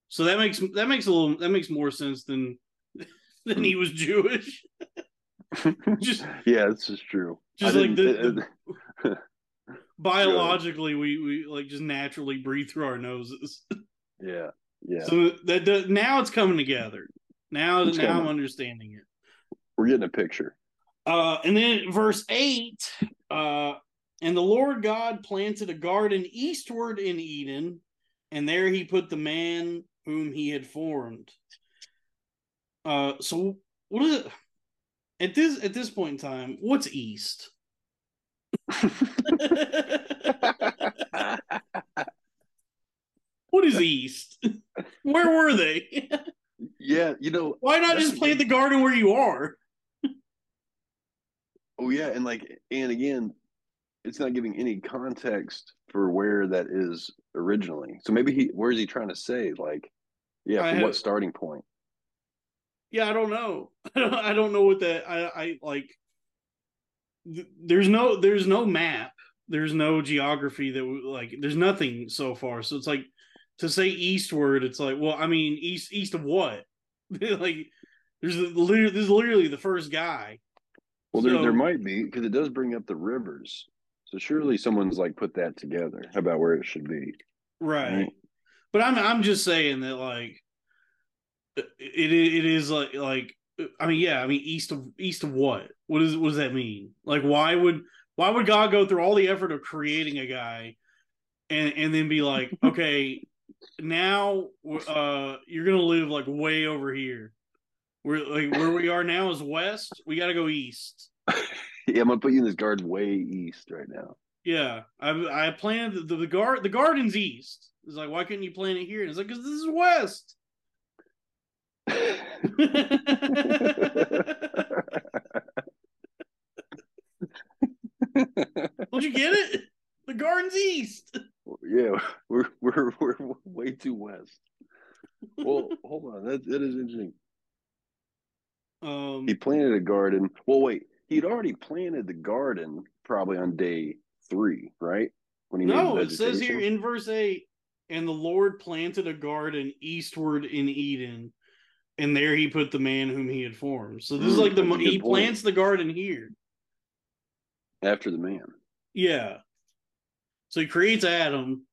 So that makes that makes a little that makes more sense than than he was Jewish. Just yeah, this is true. just I like the, the- biologically we we like just naturally breathe through our noses. yeah, yeah. So that does, now it's coming together. Now It's now I'm understanding it. We're getting a picture. Uh, and then verse 8 uh, and the Lord God planted a garden eastward in Eden, and there he put the man whom he had formed. Uh, so what is it? At this at this point in time, what's east? what is east? Where were they? yeah, you know. Why not just plant the garden where you are? Oh yeah, and like, and again, it's not giving any context for where that is originally. So maybe he, where is he trying to say? Like, yeah, from have- what starting point? Yeah, I don't know. I don't, know what that I I like th- there's no there's no map. There's no geography that like there's nothing so far. So it's like to say eastward, it's like, well, I mean, east east of what? like there's literally this is literally the first guy. Well, there So- there might be because it does bring up the rivers. So surely someone's like put that together about where it should be. Right. Right. But I'm I'm just saying that like it it, it is like like I mean yeah I mean east of east of what what is what does that mean like why would why would God go through all the effort of creating a guy and and then be like okay now uh you're gonna live like way over here where like where we are now is west we got to go east Yeah, I'm gonna put you in this garden way east right now. yeah I I planted the the, the guard the garden's east it's like why couldn't you plant it here and it's like because this is west Don't you get it? The garden's east. yeah, we're we're we're way too west. Well, hold on, that that is interesting. Um, He planted a garden. Well, wait, he'd already planted the garden probably on day three, right? When he no, it says here in verse eight, and the Lord planted a garden eastward in Eden, and there he put the man whom he had formed. So this is Mm, like the that's a good he point. plants the garden here. after the man. Yeah. So he creates Adam,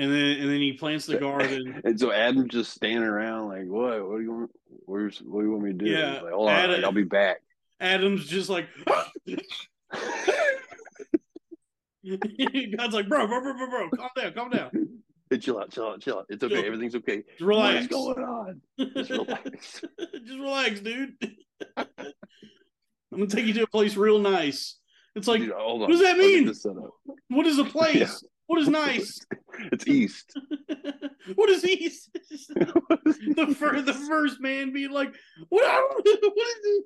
and then and then he plants the garden. And so Adam just standing around like, what? What do you want? Where's what do you want me to do? Yeah, like, hold on, Adam- like, I'll be back. Adam's just like God's like, bro, bro, bro, bro, bro, calm down, calm down. Hey, chill out, chill out, chill out. It's okay. Chill. Everything's okay. Just relax. What is going on? Just relax. Just relax, dude. I'm gonna take you to a place real nice. It's like, Dude, hold on. what does that mean? this set up. what is a place? What is nice? It's east. what is east? the first, the first man being like, what? what is it?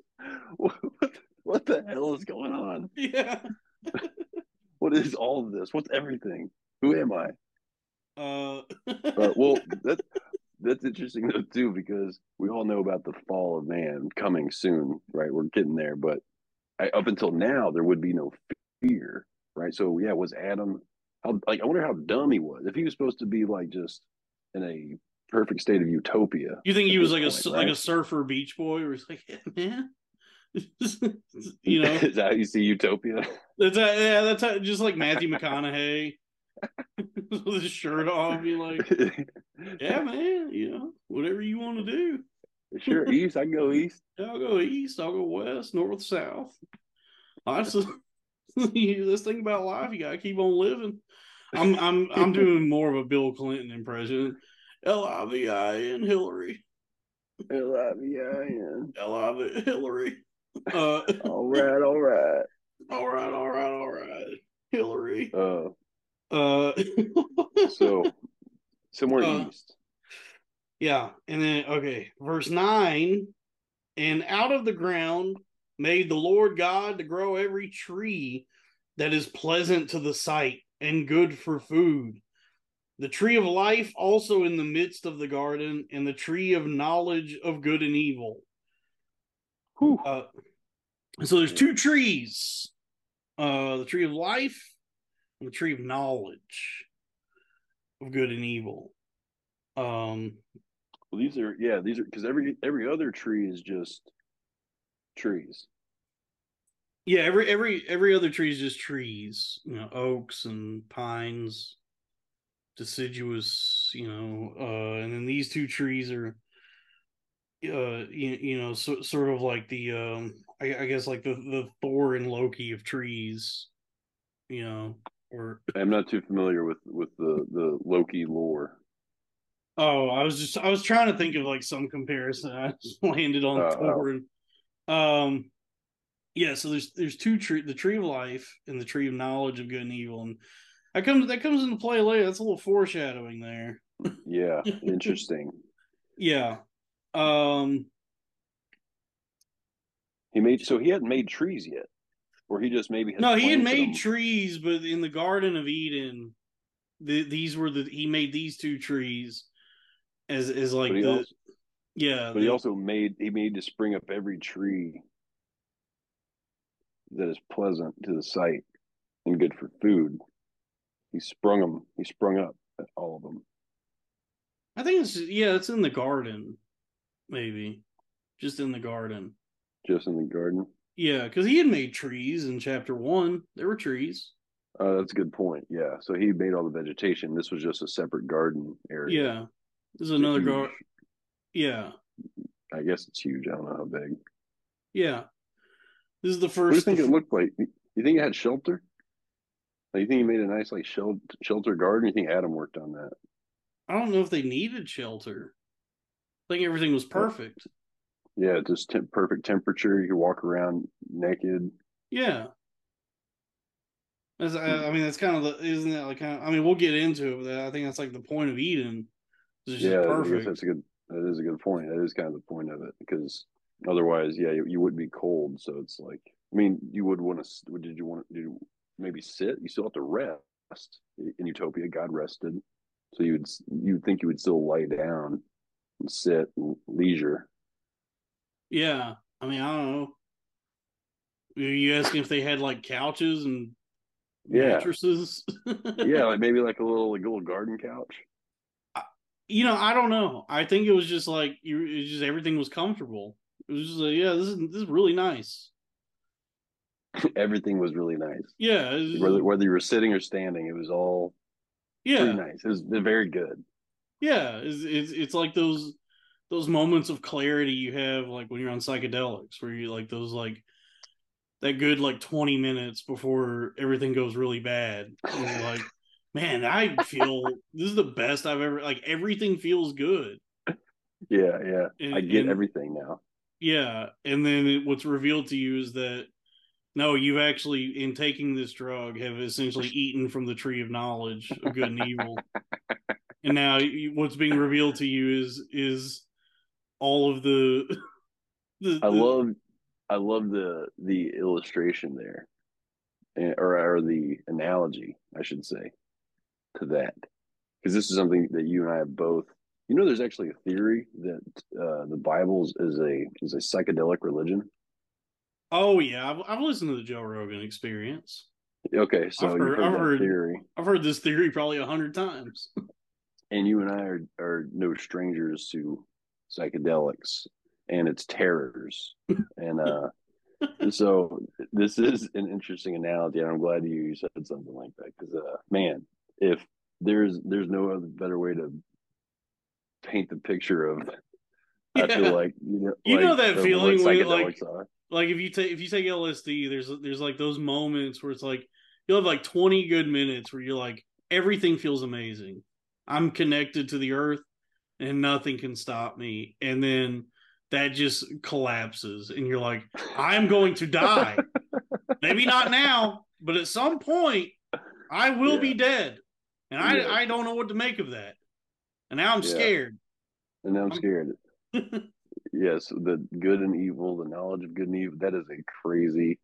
what, what the hell is going on? Yeah. What is all of this? What's everything? Who am I? Uh, Uh, well, that that's interesting though too because we all know about the fall of man coming soon, right? We're getting there, but I, up until now there would be no fear, right? So yeah, was Adam? How like I wonder how dumb he was. If he was supposed to be like just in a perfect state of utopia, you think he was like a point, like a surfer beach boy, or he's like, yeah, man, you know, is that how you see Utopia? that's how, yeah, that's how, just like Matthew McConaughey with his shirt off, be like, yeah, man, you know, whatever you want to do. sure, east. I can go east. I'll go east, I'll go west, north, south. Honestly, this thing about life, you gotta keep on living. I'm I'm I'm doing more of a Bill Clinton impression. L I V I N Hillary. L-I-V-I-N. L I V Hillary. Uh, All right, all right. all right, all right, all right. Hillary. Uh, Uh, so somewhere Uh, east. yeah, and then okay, verse nine, and out of the ground made the Lord God to grow every tree that is pleasant to the sight and good for food. The tree of life also in the midst of the garden, and the tree of knowledge of good and evil. Uh, so there's two trees uh, the tree of life and the tree of knowledge of good and evil. Um, Well, these are yeah, these are because every every other tree is just trees. yeah, every every every other tree is just trees, you know, oaks and pines, deciduous, you know, uh, and then these two trees are, uh, you, you know, so, sort of like the, um, I, I guess like the the Thor and Loki of trees, you know, or I'm not too familiar with with the the Loki lore. Oh, I was just I was trying to think of like some comparison. I just landed on Oh, Thor. and- Um, yeah. So there's there's two tree, the tree of life and the tree of knowledge of good and evil, and that comes that comes into play later. That's a little foreshadowing there. Yeah, interesting. Yeah. Um. He made so he hadn't made trees yet, or he just maybe No, he had made them. trees, but in the Garden of Eden, the, these were the he made these two trees as as like the also- yeah. But he also made he made to spring up every tree that is pleasant to the sight and good for food. He sprung them. He sprung up all of them. I think it's yeah, it's in the garden, maybe, just in the garden. just in the garden. Yeah, because he had made trees in chapter one. There were trees. Uh, that's a good point. Yeah. So he made all the vegetation. This was just a separate garden area. Yeah, this is another garden. Yeah, I guess it's huge. I don't know how big. yeah. This is the first. What do you think it looked like? You think it had shelter? Like, you think he made a nice like shelter shelter garden? You think Adam worked on that? I don't know if they needed shelter. I think everything was perfect. Yeah, just temp- perfect temperature. You could walk around naked. Yeah. That's, I, hmm. I mean, that's kind of the, isn't that like kind of, I mean, we'll get into it, but I think that's like the point of Eden. It's just yeah, perfect. that's a good. That is a good point. That is kind of the point of it because otherwise, yeah, you, you would be cold. So it's like, I mean, you would want to. Did you want to do maybe sit? You still have to rest in Utopia. God rested, so you would you would think you would still lie down and sit and leisure. Yeah. I mean, I don't know. Are you asking if they had like couches and Yeah, mattresses? yeah, like maybe like a little like a little garden couch. You know, I don't know. I think it was just like you. Just everything was comfortable. It was just like, yeah, this is this is really nice. Everything was really nice. Yeah, was- Whether whether you were sitting or standing, it was all yeah, pretty nice. It was very good. yeah. It's, it's it's like those those moments of clarity you have like when you're on psychedelics, where you like those like that good like 20 minutes before everything goes really bad. Like, man, I feel this is the best I've ever like. Everything feels good. Yeah, yeah. And- I get and- everything now. Yeah, and then it, what's revealed to you is that no, you've actually, in taking this drug, have essentially eaten from the tree of knowledge of good and evil, and now you, what's being revealed to you is is all of the. the I the- love I love the the illustration there, eh, or or the analogy, I should say, to that, because this is something that you and I have both. You know, there's actually a theory that uh, the Bible is a is a psychedelic religion. Oh yeah, I've, I've listened to the Joe Rogan Experience. Okay, so I've heard- heard, I've heard- theory, I've heard this theory probably a hundred times. and you and I are are no strangers to psychedelics and its terrors. and uh, so this is an interesting analogy, and I'm glad you said something like that because, uh, man, if there's there's no other better way to paint the picture of, I feel like you know, You know that feeling when, like- are. like if you take if you take LSD, there's there's like those moments where it's like you'll have like 20 good minutes where you're like everything feels amazing. I'm connected to the earth and nothing can stop me. And then that just collapses and you're like I'm going to die. Maybe not now, but at some point I will be dead. And I Yeah. I don't know what to make of that. And now I'm Yeah. scared. and now I'm scared. yes, the good and evil, the knowledge of good and evil. That is a crazy.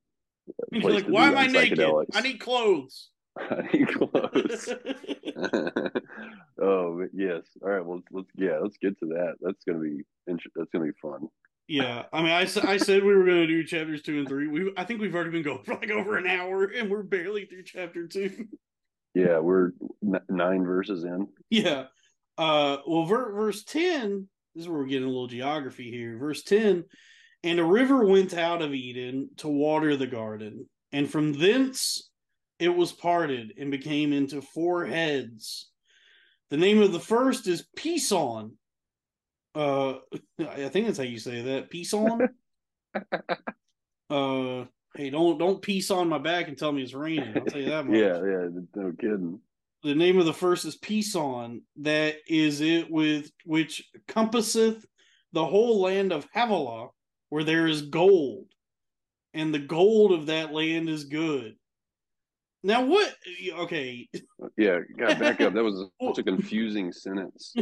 Uh, place like, why am I naked? I need clothes. I need clothes. oh yes. All right. Well, let's, yeah. Let's get to that. That's gonna be that's gonna be fun. Yeah, I mean, I, I said we were going to do chapters two and three. We I think we've already been going for like over an hour, and we're barely through chapter two. Yeah, we're n- nine verses in. yeah. Uh. Well, ver- verse ten. This is where we're getting a little geography here. Verse ten. And a river went out of Eden to water the garden, and from thence it was parted and became into four heads. The name of the first is Pison. Uh, I think that's how you say that. Pison. uh, hey, don't don't piece on my back and tell me it's raining. I'll tell you that much. Yeah, yeah. No kidding. The name of the first is Pison. That is it with which compasseth the whole land of Havilah, where there is gold, and the gold of that land is good. Now what? Okay, Yeah, got back up. That was such a confusing sentence.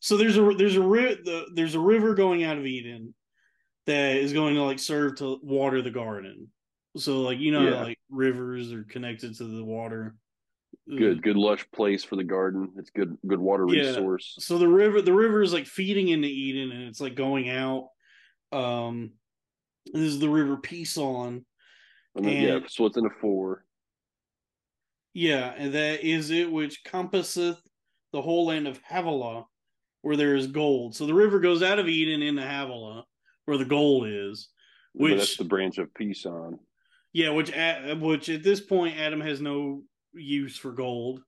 so there's a there's a ri- the, there's a river going out of Eden that is going to like serve to water the garden. So like you know Yeah. like rivers are connected to the water. Good, good lush place for the garden. It's good, good water Yeah. resource. So the river the river is like feeding into Eden and it's like going out. Um this is the river Pison. And yeah, so it's in a four. Yeah, and that is it which compasseth the whole land of Havilah, where there is gold. So the river goes out of Eden into Havilah, where the gold is. but Which- that's the branch of Pison. Yeah, which at which at this point Adam has no use for gold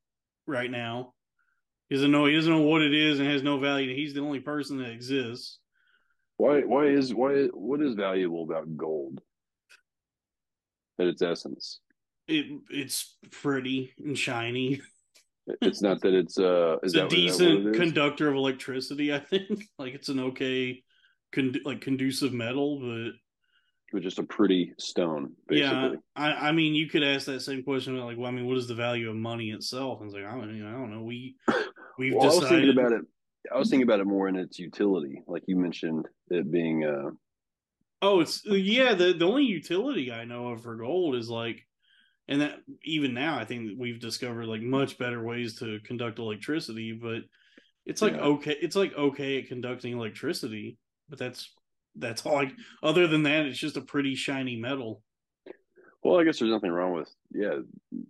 right now. He doesn't know he doesn't know what it is and has no value. He's the only person that exists. Why? Why is why? What is valuable about gold? At its essence, It it's pretty and shiny. it's not that it's uh. It's Is a that what decent it conductor of electricity, I think. Like it's an okay, con- like conducive metal, but But just a pretty stone, basically. yeah, I, I mean, you could ask that same question about like, well, I mean, what is the value of money itself? And it's like, I don't, you know, I don't know. We we've Well, I was decided thinking about it. I was thinking about it more in its utility, like you mentioned it being uh Oh, it's yeah. The the only utility I know of for gold is like, and that even now I think that we've discovered like much better ways to conduct electricity. But it's like Yeah. okay, it's like okay at conducting electricity, but that's that's all. Like other than that, it's just a pretty shiny metal. well, I guess there's nothing wrong with yeah,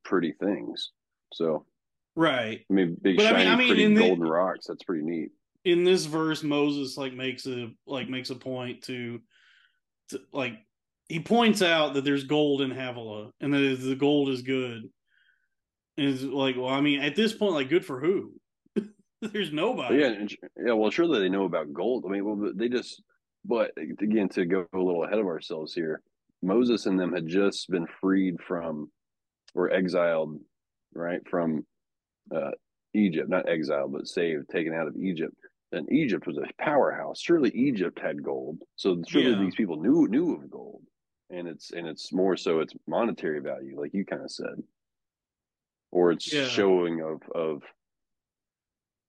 pretty things. So Right. I mean, big But I mean- shiny, I mean, pretty in the- golden rocks. That's pretty neat. In this verse, Moses like makes a like makes a point to, to like he points out that there's gold in Havilah and that the gold is good. And it's like, well, I mean, at this point, like, good for who? there's nobody. yeah, and- yeah. Well, surely they know about gold. I mean, well, they just. But again, to go a little ahead of ourselves here, Moses and them had just been freed from, or exiled, right from, uh, Egypt. Not exiled, but saved, taken out of Egypt. And Egypt was a powerhouse. Surely Egypt had gold. So surely Yeah. these people knew knew of gold, and it's and it's more so it's monetary value, like you kind of said, or it's Yeah. showing of of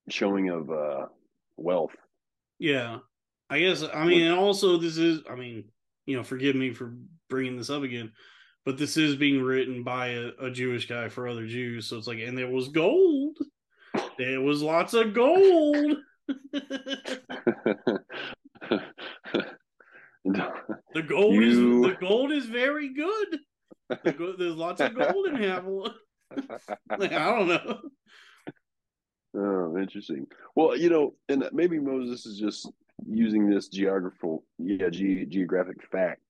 showing of uh wealth. Yeah. I guess, I mean, and also this is, I mean, you know, forgive me for bringing this up again, but this is being written by a, a Jewish guy for other Jews. So it's like, and there was gold. There was lots of gold. The gold You- is the gold is very good. The go- there's lots of gold in Havilah. Like, I don't know. Oh, interesting. Well, you know, and maybe Moses is just using this geographical, yeah, ge- geographic fact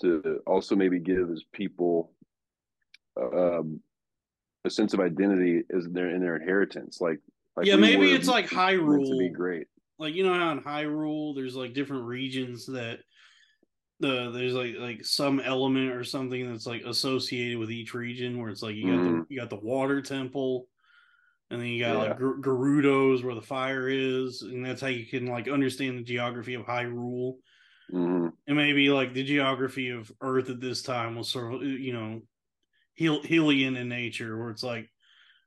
to also maybe give his people um, a sense of identity as their in their inheritance. Like, like yeah, we maybe it's like meant to be great. Like you know how in Hyrule there's like different regions that the there's like like some element or something that's like associated with each region where it's like you got Mhm. the you got the water temple and then you got Yeah. like Ger- Gerudos where the fire is and that's how you can like understand the geography of Hyrule hmm and maybe like the geography of Earth at this time was sort of you know Hel- Hylian in nature, where it's like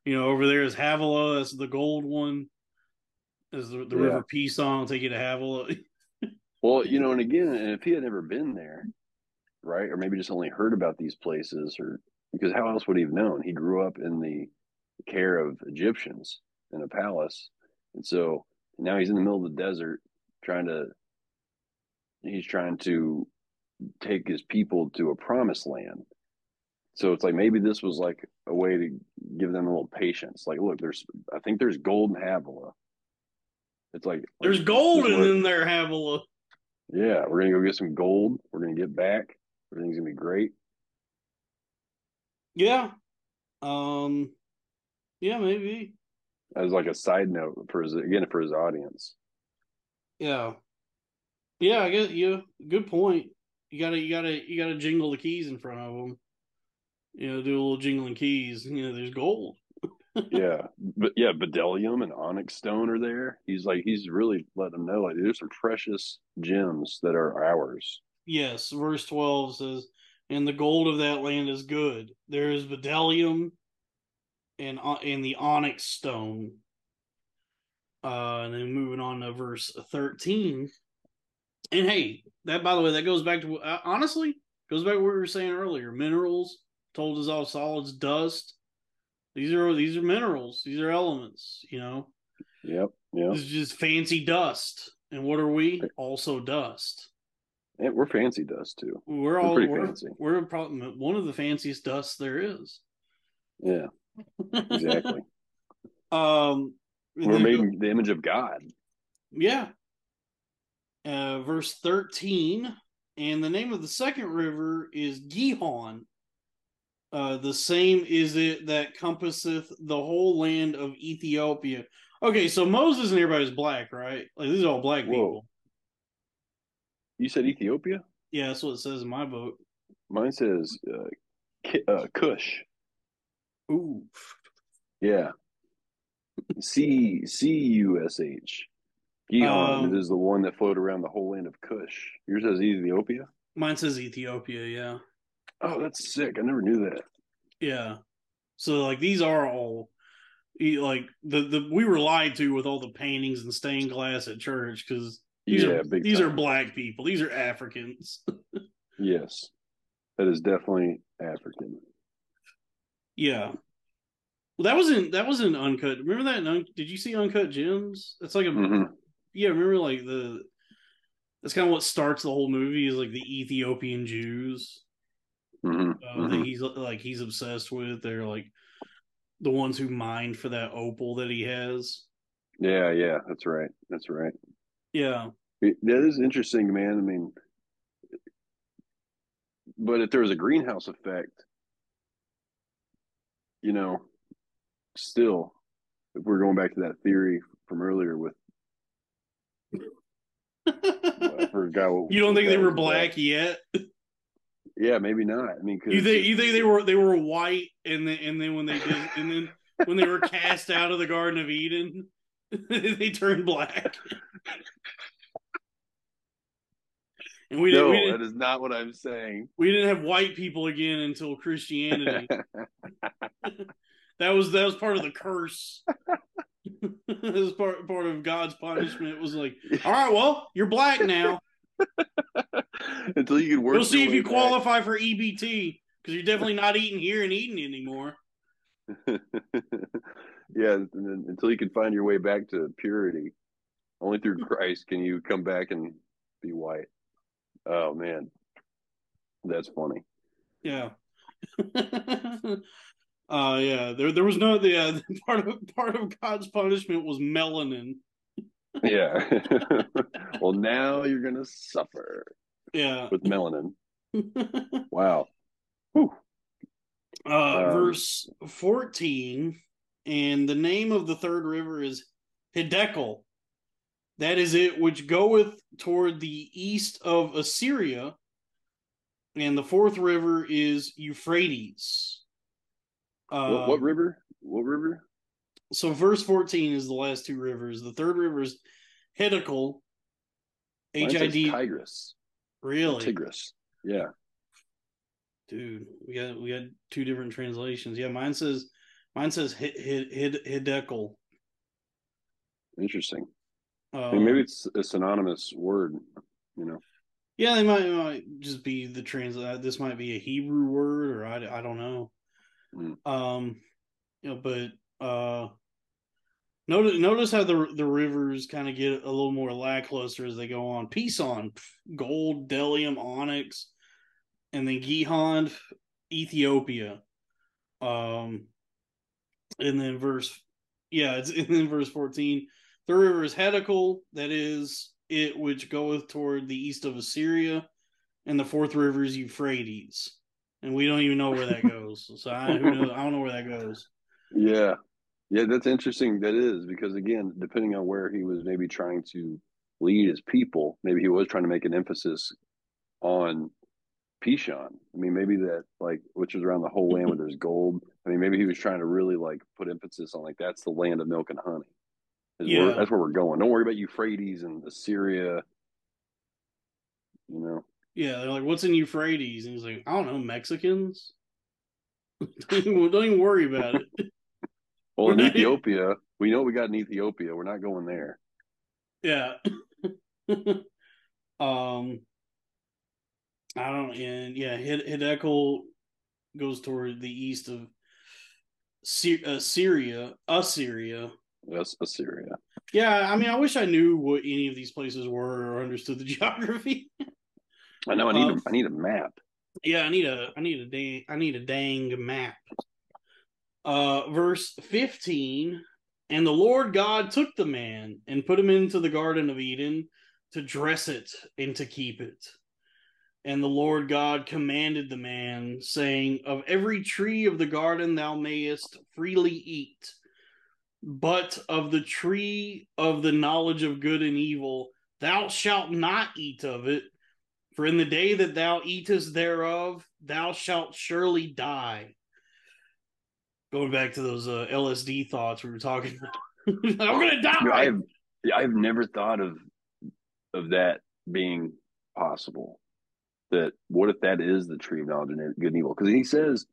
you know over there is Havilah, that's the gold one, is the, the Yeah. River Pison will take you to Havilah. Well, you know, and again, and if he had never been there, right, or maybe just only heard about these places, or because how else would he have known? He grew up in the care of Egyptians in a palace, and so now he's in the middle of the desert trying to. He's trying to take his people to a promised land. So it's like maybe this was like a way to give them a little patience. Like, look, there's, I think there's gold in Havilah. It's like There's like, gold in there, Havilah. yeah, we're gonna go get some gold. We're gonna get back. Everything's gonna be great. Yeah, um, yeah, maybe. As like a side note for his again for his audience. Yeah, yeah. I guess yeah. Good point. You gotta, you gotta, you gotta jingle the keys in front of them. You know, do a little jingling keys. You know, there's gold. Yeah, but yeah, Bdellium and Onyx Stone are there. He's like he's really letting them know like there's some precious gems that are ours. Yes, verse 12 says, And the gold of that land is good. There is bdellium and, uh, and the onyx stone. Uh, and then moving on to verse 13. And hey, that, by the way, that goes back to, uh, honestly, goes back to what we were saying earlier. Minerals, told us all solids, dust. These are these are minerals. These are elements. You know, Yep, yep. this is just fancy dust. And what are we? Also dust. And we're fancy dust too. We're We're all pretty we're, fancy. we're probably one of the fanciest dusts there is. Yeah, exactly. um, we're made in the image of God. yeah. Uh, verse thirteen, and the name of the second river is Gihon. Uh, the same is it that compasseth the whole land of Ethiopia. Okay, so Moses and everybody's black, right? Like these are all black Whoa. people. You said Ethiopia. Yeah, that's what it says in my book. Mine says uh, Ki- uh, Cush. Ooh, Yeah. C C U S H. Gihon Um, is the one that floated around the whole land of Cush. Yours says Ethiopia. mine says Ethiopia. Yeah. Oh, that's sick. I never knew that. Yeah. So like these are all like the the we were lied to with all the paintings and stained glass at church because these yeah, are these time. are black people. These are Africans. Yes, that is definitely African. Yeah. Well, that wasn't that wasn't uncut. Remember that? Un- Did you see Uncut Gems? It's like a Mhm. yeah. Remember like the that's kind of what starts the whole movie is like the Ethiopian Jews. hmm uh, that he's like he's obsessed with. They're like the ones who mined for that opal that he has. Yeah, yeah, that's right. That's right. Yeah. That is interesting, man. I mean, but if there was a greenhouse effect, you know, still, if we're going back to that theory from earlier with, I forgot what you don't think they were was about. black yet? Yeah, maybe not. I mean, 'cause You think you think they were they were white and then and then when they did and then when they were cast out of the Garden of Eden, they turned black. We no, we, that is not what I'm saying. we didn't have white people again until Christianity. that was that was part of the curse. that was part part of God's punishment. It was like, all right, well, you're black now. Until you can work. We'll see if you back. qualify for EBT because you're definitely not eating here and eating anymore. yeah, until you can find your way back to purity. Only through hmm. Christ can you come back and be white. Oh man, that's funny. Yeah. uh yeah, there there was no the uh, part of part of God's punishment was melanin. yeah. well, now you're gonna suffer yeah. with melanin. Wow. Whew. uh, Um, verse 14 and the name of the third river is hiddekel that is it which goeth toward the east of assyria and the fourth river is euphrates what, what Um, river? What river? so verse 14 is the last two rivers the third river is hiddekel Mine h-i-d Tigris. really Tigris. Yeah. dude we got we got two different translations yeah mine says mine says hid, hid, hid, hiddekel Interesting. Um, maybe it's a synonymous word. You know. Yeah, they might, might just be the trans. uh, This might be a Hebrew word, or I, I don't know. Mm. Um, you know, but uh, notice notice how the the rivers kind of get a little more lackluster as they go on. Pison, on gold, Delium, onyx, and then Gihon, Ethiopia. Um, and then verse, yeah, it's in verse fourteen. The river is Hiddekel, that is it which goeth toward the east of Assyria, and the fourth river is Euphrates, and we don't even know where that goes. So I, who knows, I don't know where that goes. Yeah. Yeah, that's interesting. That is because again, depending on where he was maybe trying to lead his people, maybe he was trying to make an emphasis on Pishon. I mean, maybe that like which is around the whole land where there's gold. I mean, maybe he was trying to really like put emphasis on like that's the land of milk and honey. Is where- Yeah. that's where we're going. Don't worry about Euphrates and Assyria. You know, Yeah, they're like, "What's in Euphrates?" And he's like, "I don't know, Mexicans." don't, even, don't even worry about it. well, in. Ethiopia, we know we got in Ethiopia. We're not going there. Yeah. um, I don't, and yeah, Hid- Hiddekel goes toward the east of uh, Syria, Assyria. That's Assyria. Yeah, I mean, I wish I knew what any of these places were or understood the geography. I know. I need. Um, a, I need a map. yeah, I need a, I need a dang, I need a dang map. Uh, verse fifteen, and the Lord God took the man and put him into the Garden of Eden to dress it and to keep it. And the Lord God commanded the man, saying, Of every tree of the garden thou mayest freely eat, but of the tree of the knowledge of good and evil thou shalt not eat of it, for in the day that thou eatest thereof, thou shalt surely die. Going back to those uh, LSD thoughts we were talking about. I'm gonna die. I've I've never thought of of that being possible. That what if that is the tree of knowledge and good and evil? Because he says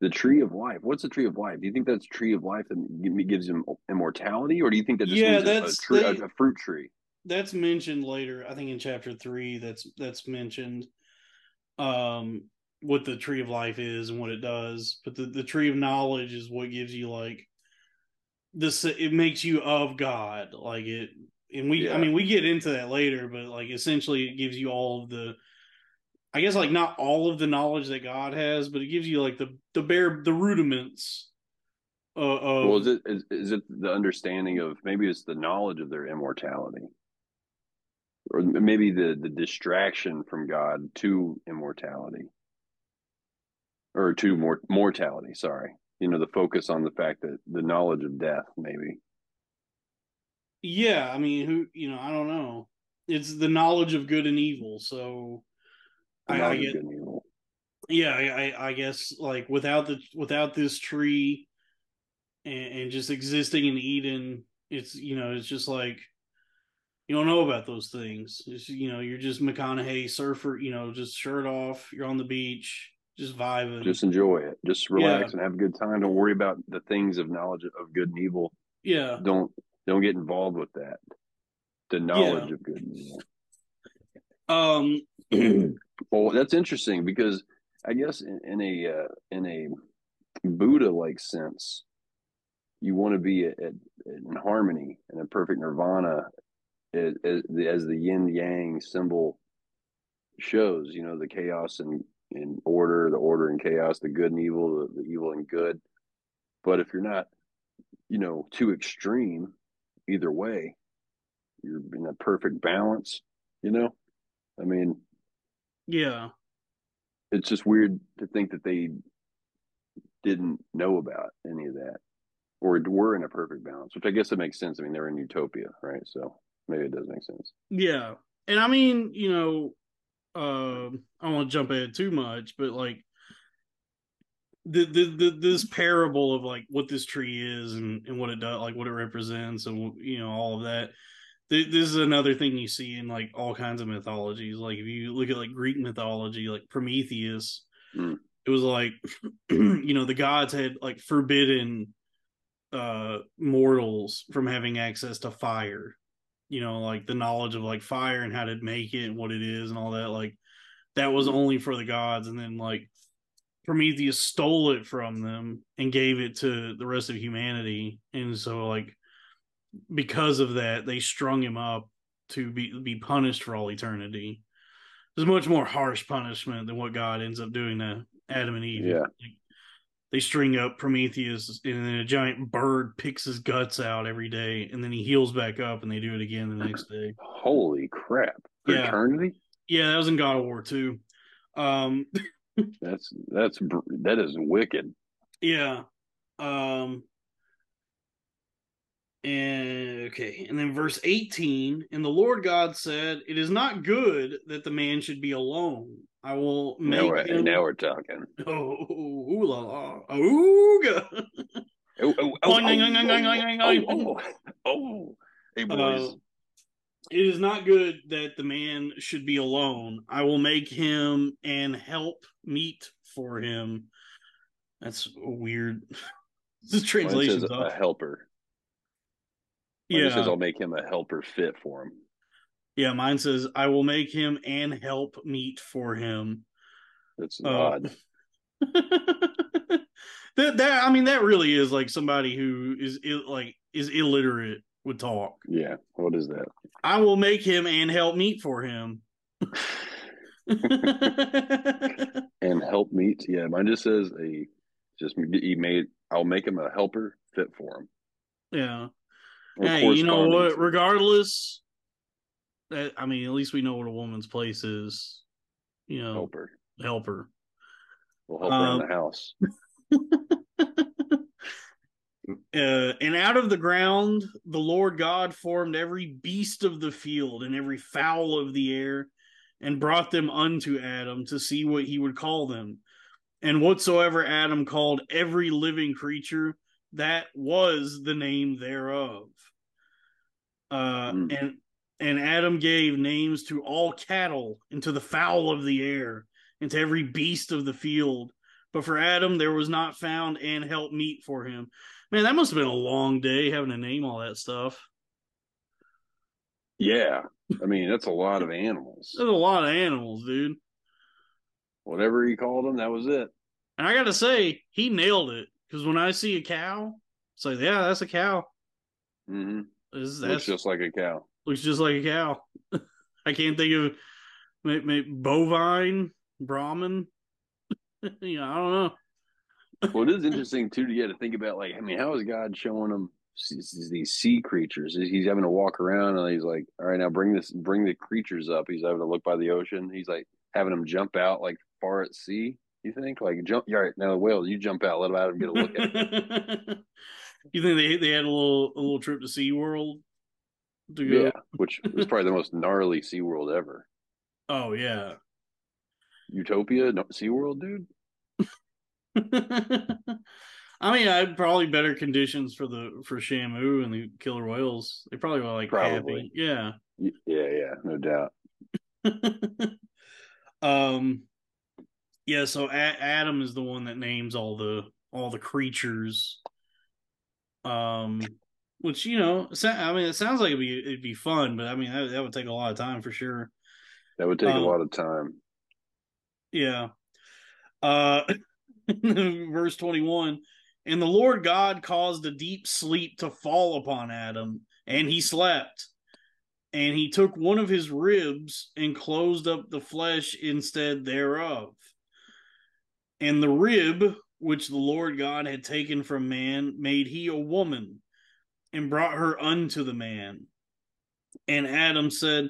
the tree of life. What's the tree of life? Do you think that's tree of life that gives him immortality, or do you think that just Yeah, means a- a, that's- tree, a, they- a fruit tree? that's mentioned later. I think in chapter three, that's that's mentioned. Um, what the tree of life is and what it does, but the the tree of knowledge is what gives you like this. It makes you of God, like it. And we, I mean, we get into that later, but like essentially, it gives you all of the. I guess like not all of the knowledge that God has, but it gives you like the the bare the rudiments. Uh, of, well, is it is, is it the understanding of maybe it's the knowledge of their immortality, or maybe the the distraction from God to immortality, or to mor- mortality? Sorry, you know the focus on the fact that the knowledge of death, maybe. Yeah, I mean, who you know, I don't know. It's the knowledge of good and evil. So, I, I knowledge get, good and evil. yeah, I, I, guess like without the without this tree, and, and just existing in Eden, it's you know, it's just like you don't know about those things. It's, you know, you're just McConaughey surfer, you know, just shirt off, you're on the beach, just vibing. Just enjoy it. Just relax and have a good time. Don't worry about the things of knowledge of good and evil. yeah, Don't don't get involved with that. The knowledge of good and evil. um, Well, that's interesting because I guess in, in a uh, in a Buddha like sense, you want to be at, at, in harmony and in perfect nirvana, as, as the as the yin yang symbol shows. You know, the chaos and in order, the order and chaos, the good and evil, the, the evil and good. But if you're not, you know, too extreme either way, you're in a perfect balance. You know, I mean, Yeah. it's just weird to think that they didn't know about any of that or were in a perfect balance, which I guess it makes sense. I mean, they're in utopia, right? So maybe it does make sense. Yeah. And I mean, you know, um, I don't want to jump ahead too much, but like the, the the this parable of like what this tree is and and what it does, like what it represents, and you know all of that. Th- This is another thing you see in like all kinds of mythologies. Like if you look at like Greek mythology, like Prometheus, Mm. it was like you know the gods had like forbidden uh mortals from having access to fire you know like the knowledge of like fire and how to make it and what it is and all that like that was only for the gods and then like prometheus stole it from them and gave it to the rest of humanity and so like because of that they strung him up to be be punished for all eternity it's a much more harsh punishment than what god ends up doing to adam and eve Yeah. Like, they string up Prometheus and then a giant bird picks his guts out every day and then he heals back up and they do it again the next day. Holy crap! For Yeah. eternity? Yeah, that was in God of War too. Um That's that's that is wicked. yeah. Um and okay, and then verse 18, and the Lord God said, It is not good that the man should be alone. I will make Now we're, him now we're talking. oh, ooh la la, ooga. Oh, oh, oh, oh, oh, oh. Hey boys, Uh, it is not good that the man should be alone. I will make him and help meet for him. That's weird. The Mine translation's says a helper. Mine Yeah, says I'll make him a helper fit for him. yeah. Mine says I will make him and help meet for him. That's Uh, odd. that that I mean that really is like somebody who is Ill, like is illiterate would talk. Yeah. What is that? I will make him and help meet for him. And help meet. Yeah, mine just says a just he made. I'll make him a helper fit for him. yeah. Hey, you know what? Regardless, that I mean, at least we know what a woman's place is. You know, helper. helper. We'll help her Um, the house. Uh, and out of the ground, the Lord God formed every beast of the field and every fowl of the air, and brought them unto Adam to see what he would call them. And whatsoever Adam called every living creature, that was the name thereof. Uh, Hmm. and and Adam gave names to all cattle, and to the fowl of the air, and to every beast of the field. But for Adam, there was not found and help meet for him. Man, that must have been a long day having to name all that stuff. Yeah. I mean, that's a lot of animals. There's a lot of animals, dude. Whatever he called them, that was it. And I gotta say, he nailed it. Because when I see a cow, it's like, yeah, that's a cow. hmm This, Looks just like a cow. looks just like a cow. I can't think of may- may- bovine, Brahmin. you know, I don't know. Well, it is interesting too to get to think about. Like, I mean, how is God showing them these these sea creatures? He's having to walk around, and he's like, "All right, now bring this, bring the creatures up." He's having to look by the ocean. He's like having them jump out like far at sea. You think like jump? All right, now the whales, you jump out. Let them out and get a look at it. You think they they had a little a little trip to SeaWorld to go? Yeah, which was probably the most gnarly SeaWorld ever. Oh yeah. Utopia, no, SeaWorld, dude. I mean, I'd probably better conditions for the for Shamu and the killer whales. They probably were like Probably. happy. Yeah. Yeah, yeah, no doubt. um yeah, so a- Adam is the one that names all the all the creatures. Um which you know, I mean, it sounds like it'd be it'd be fun, but I mean that, that would take a lot of time for sure. That would take Um, a lot of time. Yeah. Uh verse 21 and the Lord God caused a deep sleep to fall upon Adam and he slept and he took one of his ribs and closed up the flesh instead thereof and the rib which the Lord God had taken from man made he a woman and brought her unto the man And Adam said,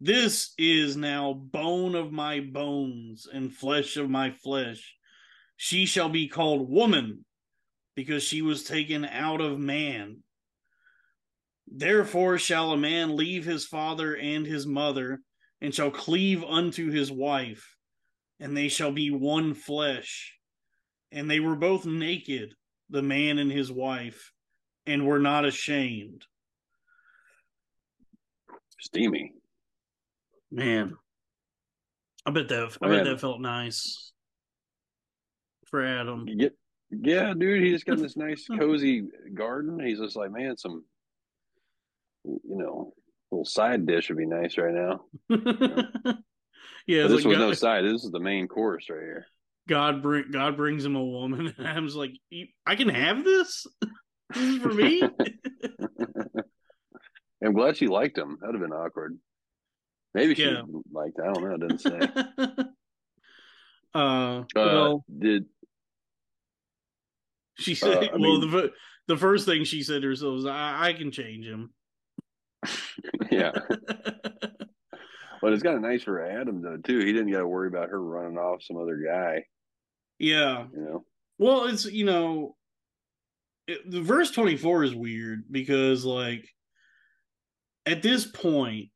This is now bone of my bones and flesh of my flesh. She shall be called woman because she was taken out of man. Therefore shall a man leave his father and his mother, and shall cleave unto his wife, and they shall be one flesh. And they were both naked, the man and his wife, and were not ashamed. Steamy. Man, I bet that I bet that felt nice for Adam. You yeah, dude. He just got this nice cozy garden. He's just like, man, some you know, little side dish would be nice right now. yeah, But it's this like was no side. This is the main course right here. God bring God brings him a woman, and Adam's like, I can have this. this is for me. I'm glad she liked him. That'd have been awkward. Maybe she Yeah. liked. I don't know. It didn't say. uh, Uh, well, did she said, uh, well, mean- the the first thing she said to herself was, I, I can change him. yeah. But it's kind of nice for Adam though too. He didn't got to worry about her running off some other guy. Yeah. You know. Well, it's you know, it, the verse twenty four is weird because like at this point,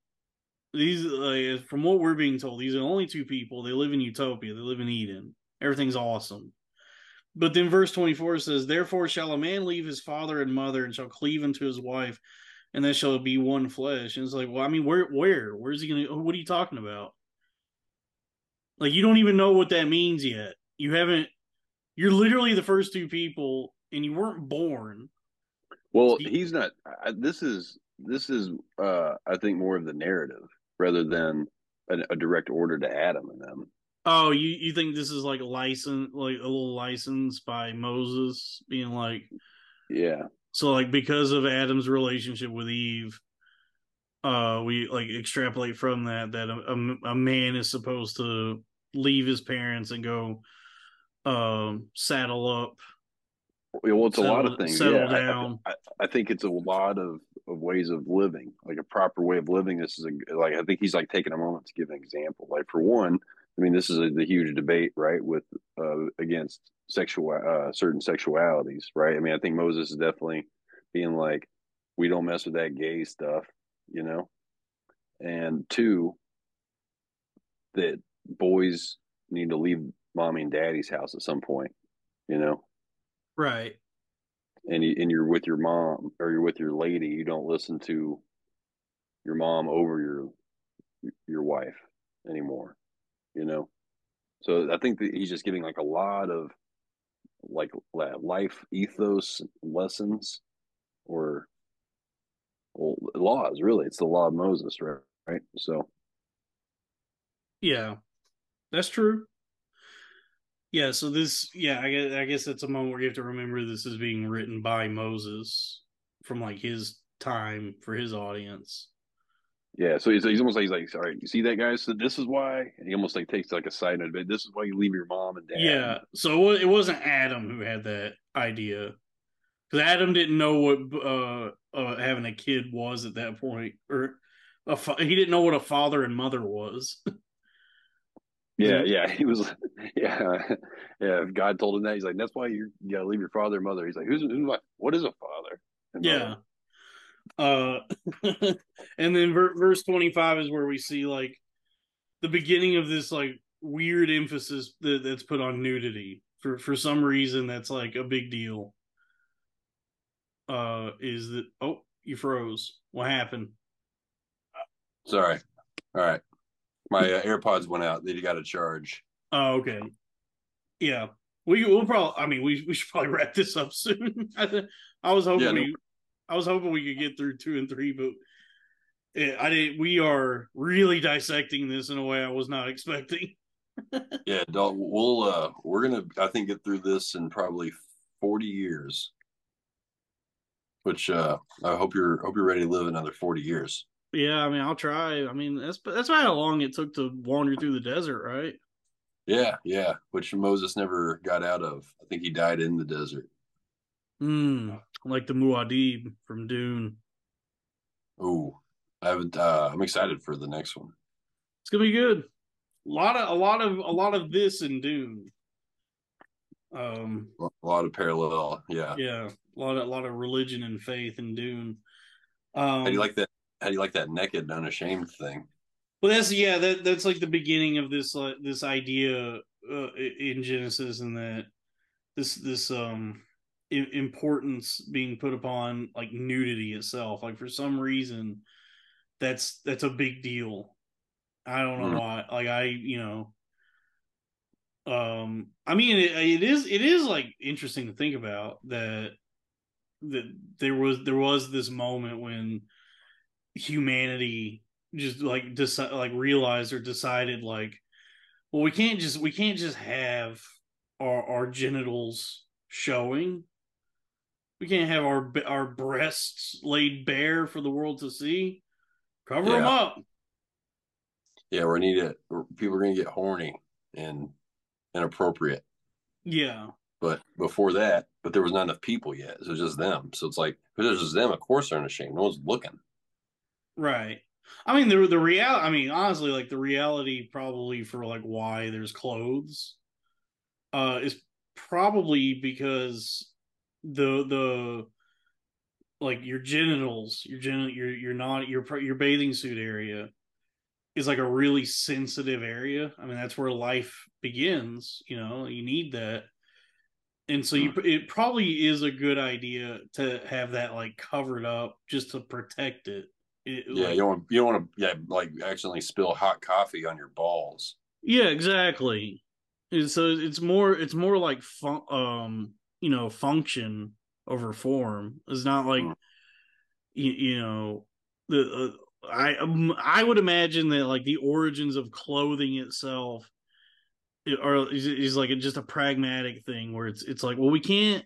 these like, from what we're being told, these are only two people. They live in Utopia. They live in Eden. Everything's awesome. But then verse twenty four says, "Therefore shall a man leave his father and mother, and shall cleave unto his wife, and they shall be one flesh." And it's like, well, I mean, where, where, where's he gonna? What are you talking about? Like, you don't even know what that means yet. You haven't you're literally the first two people and you weren't born Well, He- he's not. I, this is this is. uh I think more of the narrative rather than a, a direct order to Adam and them. oh you you think this is like a license like a little license by moses being like Yeah. so like because of adam's relationship with eve uh we like extrapolate from that that a, a, a man is supposed to leave his parents and go um saddle up Well, it's a lot of things. settle yeah, I- I- down. I, I think it's a lot of, of ways of living, like a proper way of living. This is a, like I think he's like taking a moment to give an example. Like for one, I mean, this is a, the huge debate, right, with uh, against sexual uh, certain sexualities, right? I mean, I think Moses is definitely being like, we don't mess with that gay stuff, you know. And two, that boys need to leave mommy and daddy's house at some point, you know right and you, and you're with your mom or you're with your lady, you don't listen to your mom over your your wife anymore. You know, so I think that he's just giving like a lot of like life ethos lessons or well, laws. Really, it's the law of Moses, right? Right. So Yeah, that's true. Yeah, so this, yeah, I guess, I guess that's a moment where you have to remember this is being written by Moses from like his time for his audience. yeah, so he's, he's almost like he's like, all right, you see that guy? So this is why, and he almost like takes like a side note, but this is why you leave your mom and dad. Yeah, so it wa- it wasn't Adam who had that idea because Adam didn't know what uh, uh, having a kid was at that point, or a fa- he didn't know what a father and mother was. Yeah, yeah. He was, yeah, yeah. If God told him that, he's like, "That's why you, you gotta leave your father and mother." He's like, "Who's, who's my, what is a father?" and Yeah. mother?" Uh, and then ver- verse 25 is where we see like the beginning of this like weird emphasis that, that's put on nudity for for some reason that's like a big deal. Uh, is that oh you froze? What happened? Sorry. All right. My uh, AirPods went out. They got a charge. Oh, okay. Yeah, we will probably. I mean, we we should probably wrap this up soon. I, was hoping Yeah, no- we, I was hoping we could get through two and three, but eh, I did. We are really dissecting this in a way I was not expecting. Yeah, Dalton, we'll uh, we're gonna I think get through this in probably forty years. Which uh, I hope you're hope you're ready to live another forty years. Yeah, I mean, I'll try. I mean, that's that's about how long it took to wander through the desert, right? Yeah, yeah. Which Moses never got out of. I think he died in the desert. Hmm, like the Muad'Dib from Dune. Oh, I would. Uh, I'm excited for the next one. It's gonna be good. A lot of a lot of a lot of this in Dune. Um, A lot of parallel. Yeah. yeah, a lot of a lot of religion and faith in Dune. Um, How do you like that? How do you like that naked, unashamed thing? Well, that's yeah, that that's like the beginning of this uh, this idea uh, in Genesis, and that this this um I- importance being put upon like nudity itself. Like for some reason, that's that's a big deal. I don't know Mhm. why. Like I, you know, um, I mean, it, it is it is like interesting to think about that that there was there was this moment when humanity just like decide like realized or decided like well we can't just we can't just have our our genitals showing we can't have our our breasts laid bare for the world to see cover them up Yeah, we need it. People are gonna get horny and inappropriate. yeah But before that, but there was not enough people yet. So it was just them. So it's like, if was just them, of course they're unashamed. No one's looking. Right. I mean the the real i mean honestly like the reality probably for like why there's clothes uh is probably because the the like your genitals your gen your your not your your bathing suit area is like a really sensitive area. I mean that's where life begins you know you need that. And so you it probably is a good idea to have that like covered up just to protect it, It- Yeah, like- you don't want you don't want to yeah like accidentally spill hot coffee on your balls. Yeah, exactly. And so it's more it's more like fun, um you know function over form. It's not like Mm. you, you know the uh, I um, I would imagine that like the origins of clothing itself are is, is like a, just a pragmatic thing where it's it's like well we can't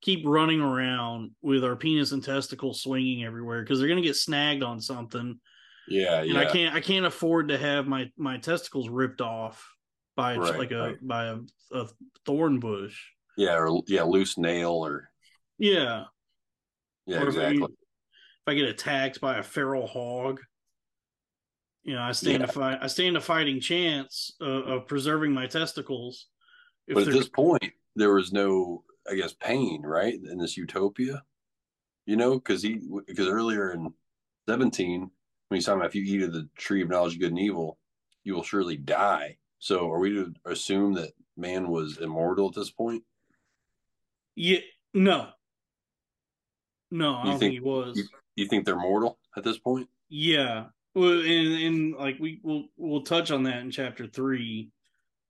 keep running around with our penis and testicles swinging everywhere because they're gonna get snagged on something Yeah, and yeah. I can't I can't afford to have my my testicles ripped off by Right, like a right. by a, a thorn bush. yeah, or yeah, loose nail or Yeah, yeah, Or if I- if I get attacked by a feral hog, you know I stand a fight I stand a fighting chance of, of preserving my testicles. If But at this point, there was no, I guess, pain, right, in this utopia. You know, because he because earlier in seventeen, when he's talking about if you eat of the tree of knowledge of good and evil, you will surely die. So, are we to assume that man was immortal at this point? yeah, no, no, I You don't think, think- he was. you- You think they're mortal at this point? Yeah. Well, and, and like we will we'll touch on that in chapter three.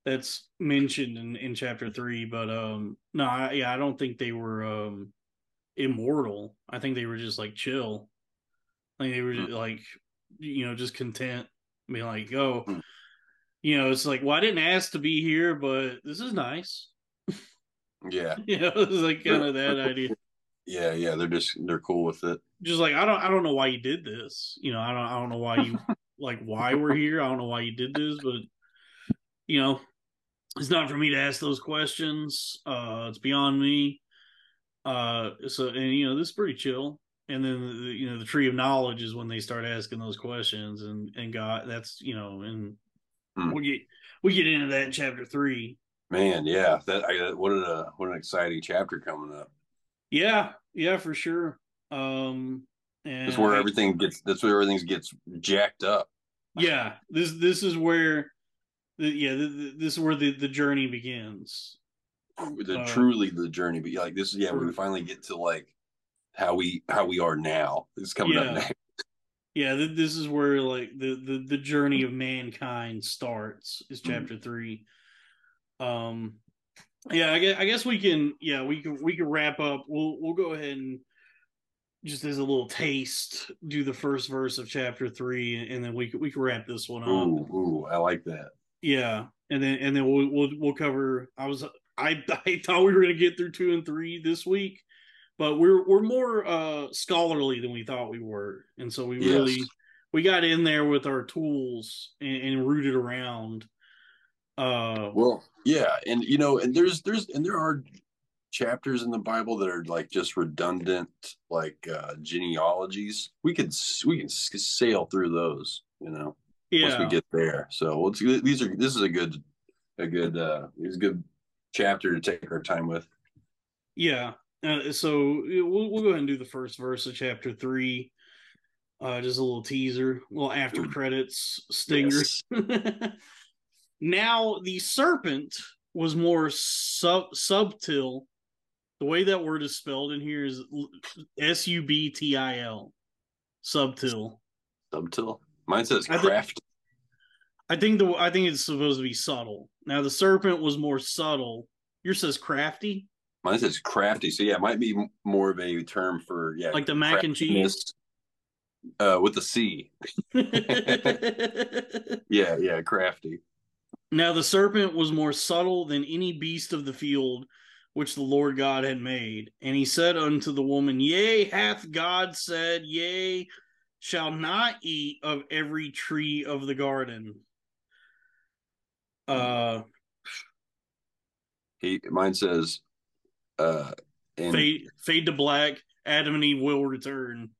That's mentioned in, in chapter three, but um no, I, yeah, I don't think they were um immortal. I think they were just like chill. I Like they were Hmm. just, like you know just content, being like, oh, Hmm. you know, it's like, well, I didn't ask to be here, but this is nice. Yeah, You know, it's like kind of that idea. yeah, yeah. They're just they're cool with it. just like I don't I don't know why you did this. You know, I don't I don't know why you like why we're here. I don't know why you did this, but you know, it's not for me to ask those questions. Uh it's beyond me. Uh so and you know, this is pretty chill. And then the, you know, the tree of knowledge is when they start asking those questions and and God that's, you know, and Hmm. we get we get into that in chapter 3. Man, yeah. That I, what a what an exciting chapter coming up. Yeah, yeah, for sure. Um and That's where everything gets. That's where everything gets jacked up. yeah this this is where the, yeah the, the- this is where the the journey begins. The Uh, truly the journey but yeah, like this is yeah for- we finally get to like how we how we are now it's coming Yeah. up next. Yeah th- this is where like the, the the journey of mankind starts is Mhm. chapter three. Um yeah I guess, I guess we can yeah we can we can wrap up. We'll we'll go ahead and just as a little taste do the first verse of chapter three and then we can we can wrap this one up. Ooh ooh i like that Yeah, and then and then we'll we'll we'll cover. I was I I thought we were gonna get through two and three this week, but we're we're more uh scholarly than we thought we were, and so we Yes. really we got in there with our tools and, and rooted around. Uh, well yeah and you know and there's there's and there are chapters in the Bible that are like just redundant, like uh, genealogies, we could we can sail through those. You know, yeah. once we get there. So these are this is a good a good uh, is a good chapter to take our time with. Yeah. Uh, so we'll, we'll go ahead and do the first verse of chapter three. Uh, just a little teaser, a little after credits stinger. Yes. now the serpent was more sub subtil. The way that word is spelled in here is S U B T I L. Subtil. Subtil. Mine says craft. I think the I think it's supposed to be subtle. Now the serpent was more subtle. Yours says crafty. Mine says crafty. So yeah, it might be more of a term for yeah, like the mac and cheese. Uh, with the C. yeah, yeah, crafty. Now the serpent was more subtle than any beast of the field which the Lord God had made. And he said unto the woman, Yea, hath God said, Yea, shall not eat of every tree of the garden. Uh he mine says uh and, fade fade to black, Adam and Eve will return.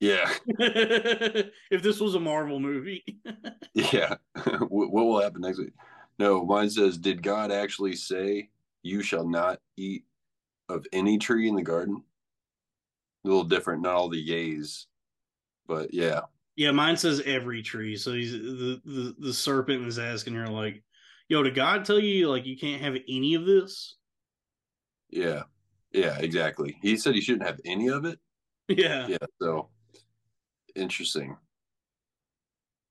Yeah. if this was a Marvel movie. yeah. what will happen next week? No, mine says, Did God actually say, You shall not eat of any tree in the garden? A little different, not all the yays, but yeah. Yeah, mine says every tree. So he's the, the, the serpent is asking her, like, Yo, did God tell you, like, you can't have any of this? Yeah. Yeah, exactly. He said you shouldn't have any of it. Yeah. Yeah. So interesting.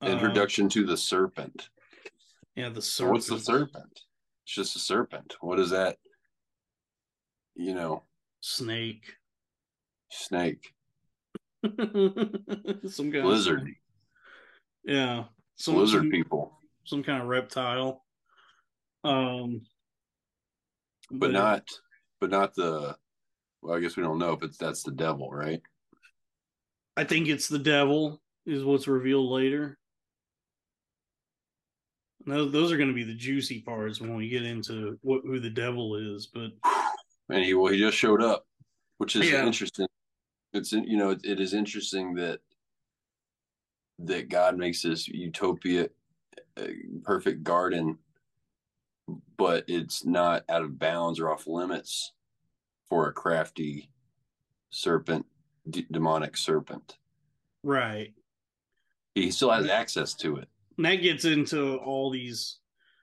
Uh, Introduction to the serpent. Yeah, the serpent. What's the serpent? It's just a serpent. What is that? You know, snake. Snake. some kind lizard. Of, yeah, some lizard some, people. Some kind of reptile. Um, but, but not, but not the. Well, I guess we don't know if it's that's the devil, right? I think it's the devil is what's revealed later. Those, those are going to be the juicy parts when we get into what who the devil is. But and he well, he just showed up, which is yeah. interesting. It's you know it, it is interesting that that God makes this utopia, uh, perfect garden, but it's not out of bounds or off limits for a crafty serpent, d- demonic serpent. Right. He still has access to it and that gets into all these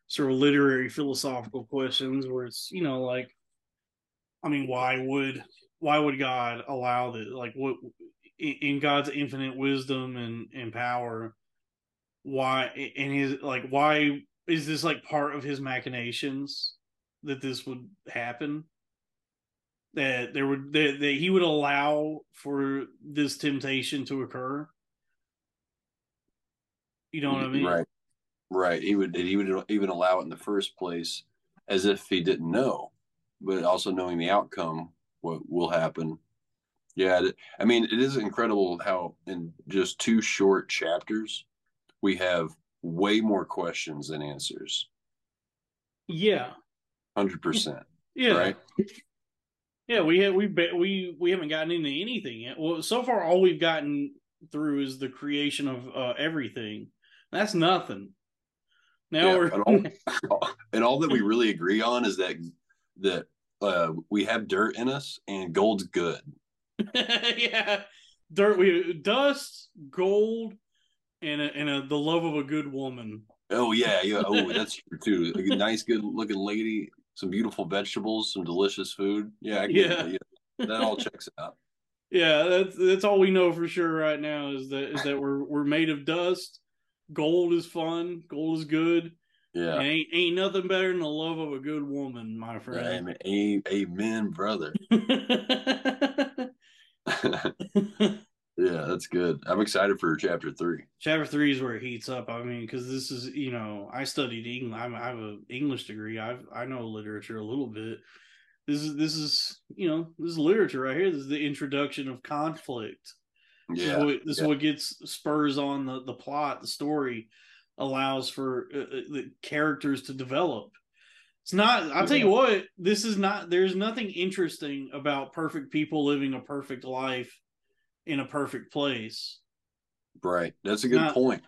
sort of literary philosophical questions where it's you know like i mean why would why would god allow this? like what in god's infinite wisdom and and power why and his like why is this like part of his machinations that this would happen that there would that, that he would allow for this temptation to occur you know what I mean? Right. Right. He would he would even allow it in the first place as if he didn't know, but also knowing the outcome, what will happen. Yeah, I mean, it is incredible how in just two short chapters we have way more questions than answers. Yeah, hundred percent. Yeah, right. Yeah, we have we we we haven't gotten into anything yet. Well, so far all we've gotten through is the creation of uh, everything, that's nothing. Now yeah, we're and all, and all that we really agree on is that that uh, we have dirt in us and gold's good. yeah, dirt. We dust, gold, and a, and a, the love of a good woman. Oh yeah, yeah. Oh, that's true too. A nice, good looking lady, some beautiful vegetables, some delicious food. Yeah, yeah. yeah. That all checks out. Yeah, that's that's all we know for sure right now is that is that we're we're made of dust gold is fun. Gold is good. Yeah. And ain't ain't nothing better than the love of a good woman, my friend. Amen, amen brother. yeah, that's good. I'm excited for chapter three. Chapter three is where it heats up. I mean, because this is you know I studied English. I'm, I have an English degree. I I know literature a little bit. This is this is you know this is literature right here. This is the introduction of conflict. Yeah, this, is what, this yeah. is what gets spurs on the the plot. The story allows for uh, uh, the characters to develop. It's not. I'll tell you what. This is not. There's nothing interesting about perfect people living a perfect life in a perfect place. Right. That's a good Not- point.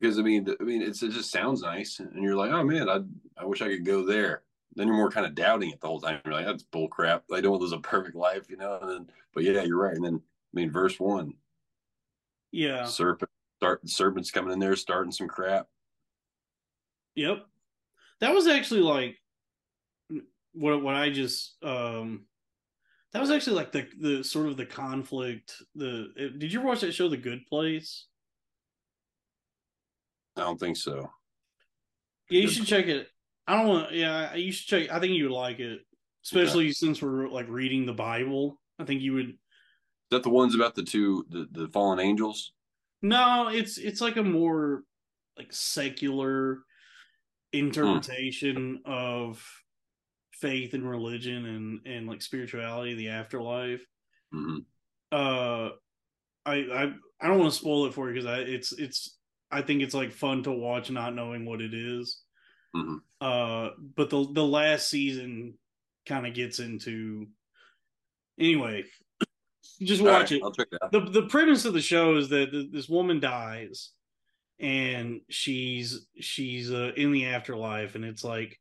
Because I mean, I mean, it's, it just sounds nice, and you're like, oh man, I I wish I could go there. Then you're more kind of doubting it the whole time. You're like, that's bull crap. I don't live a perfect life, you know. And then, but yeah, you're right. And then, I mean, verse one, Yeah. serpent, start serpents coming in there, starting some crap. Yep. That was actually like what what I just um that was actually like the the sort of the conflict the did you ever watch that show The Good Place? I don't think so. Yeah, you Good should check it. I don't want yeah, you should check I think you would like it. Especially since we're like reading the Bible. I think you would Is that the ones about the two the, the fallen angels? No, it's it's like a more like secular interpretation of faith and religion and and like spirituality, the afterlife. hmm Uh, I I I don't want to spoil it for you because I it's it's I think it's like fun to watch not knowing what it is. Mhm. Uh, but the the last season kind of gets into anyway. Just watch right, it I'll check it out. the the premise of the show is that th- this woman dies and she's she's uh, in the afterlife and it's like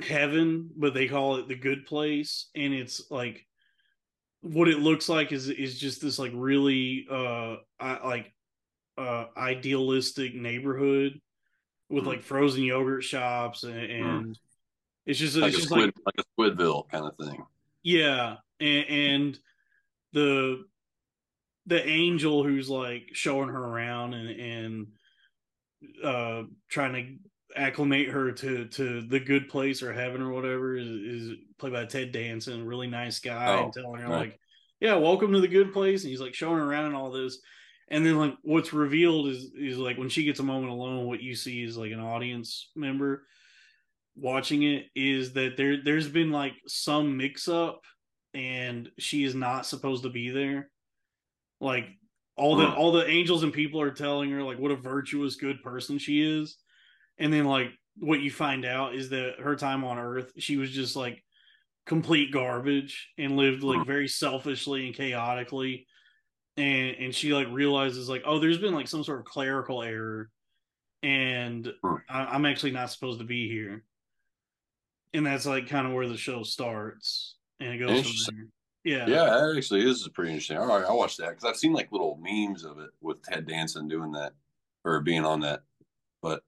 heaven but they call it the good place and it's like what it looks like is is just this like really uh I, like uh idealistic neighborhood with Mhm. like frozen yogurt shops and, and it's just Like it's a just squid, like like a Squidville kind of thing. yeah, and, and the the angel who's like showing her around and and uh trying to acclimate her to to the good place or heaven or whatever is, is played by Ted Danson, really nice guy, Oh, and telling her right. like, "Yeah, welcome to the good place," and he's like showing her around and all this. And then like what's revealed is is like when she gets a moment alone, what you see is like an audience member watching it is that there there's been like some mix up and she is not supposed to be there. Like all the all the angels and people are telling her like what a virtuous good person she is. And then like what you find out is that her time on earth she was just like complete garbage and lived like very selfishly and chaotically and and she like realizes like oh there's been like some sort of clerical error and. I, i'm actually not supposed to be here and that's like kind of where the show starts and it goes from there yeah Yeah, that actually, this is pretty interesting. All right, I'll watch that because I've seen like little memes of it with Ted Danson doing that or being on that. But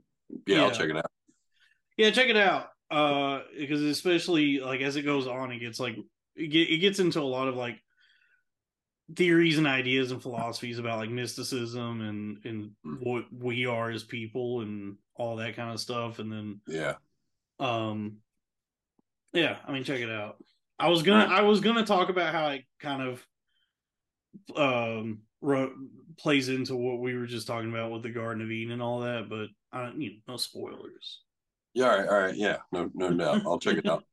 yeah, I'll check it out. yeah check it out uh because especially like as it goes on it gets like it, get, it gets into a lot of like theories and ideas and philosophies about like mysticism and and Mm. what we are as people and all that kind of stuff and then Yeah, um yeah i mean check it out i was gonna i was gonna talk about how it kind of um ro- plays into what we were just talking about with the garden of eden and all that but i you know no spoilers yeah, all right, all right, yeah, no, no doubt. I'll check it out.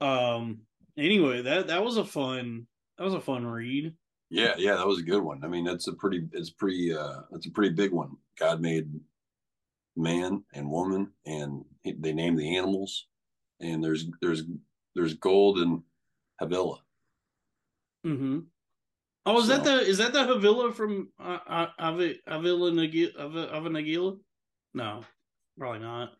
um anyway that that was a fun that was a fun read Yeah, yeah, that was a good one. I mean, that's a pretty, it's pretty, uh, that's a pretty big one. God made man and woman, and he, they named the animals, and there's there's there's gold in Havilah. mm-hmm oh is that the is that the havila from uh, uh, Avi- avila Nagila, no probably not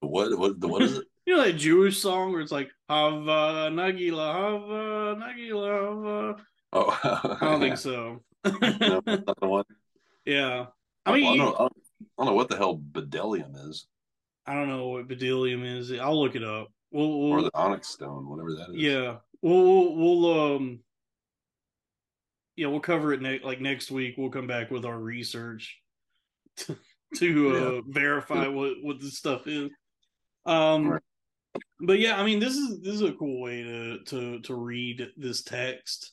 What what the what is it? You know that Jewish song where it's like Hava Nagila, Hava Nagila, Hava. Oh, I don't think so. no, the one. yeah, I mean, I, don't, I don't I don't know what the hell bdellium is, I don't know what bdellium is. I'll look it up. We'll, or we'll the Onyx Stone, whatever that is. yeah, we'll, we'll, we'll, um, yeah, we'll cover it ne- like next week. We'll come back with our research to, to uh, verify what what this stuff is. Um, Right. but yeah, I mean, this is this is a cool way to to to read this text,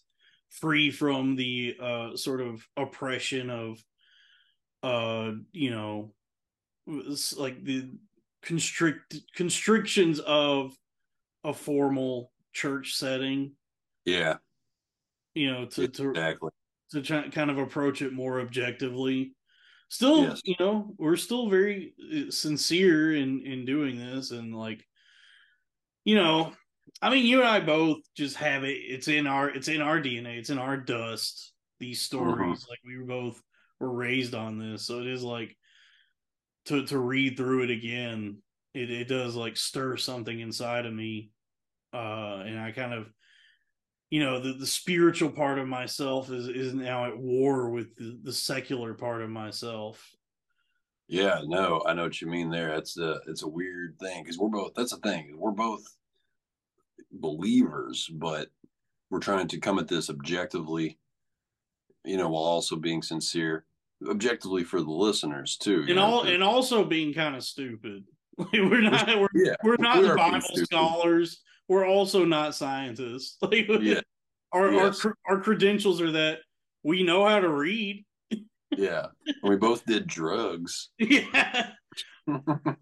free from the uh sort of oppression of, uh, you know, like the constrict constrictions of a formal church setting. yeah, You know, to to exactly. to try, kind of approach it more objectively. still Yes. you know we're still very uh, sincere in in doing this and like you know i mean you and i both just have it it's in our it's in our dna it's in our dust these stories like we were both were raised on this so it is like to to read through it again it, it does like stir something inside of me uh and i kind of you know the, the spiritual part of myself is is now at war with the, the secular part of myself Yeah, no, I know what you mean there. It's a it's a weird thing because we're both. That's the thing. We're both believers, but we're trying to come at this objectively, you know, while also being sincere, objectively for the listeners too. and all for- and also being kind of stupid Like, we're not we're, yeah, we're not we bible scholars we're also not scientists like Yeah. our, Yes. our our credentials are that we know how to read yeah. And we both did drugs. yeah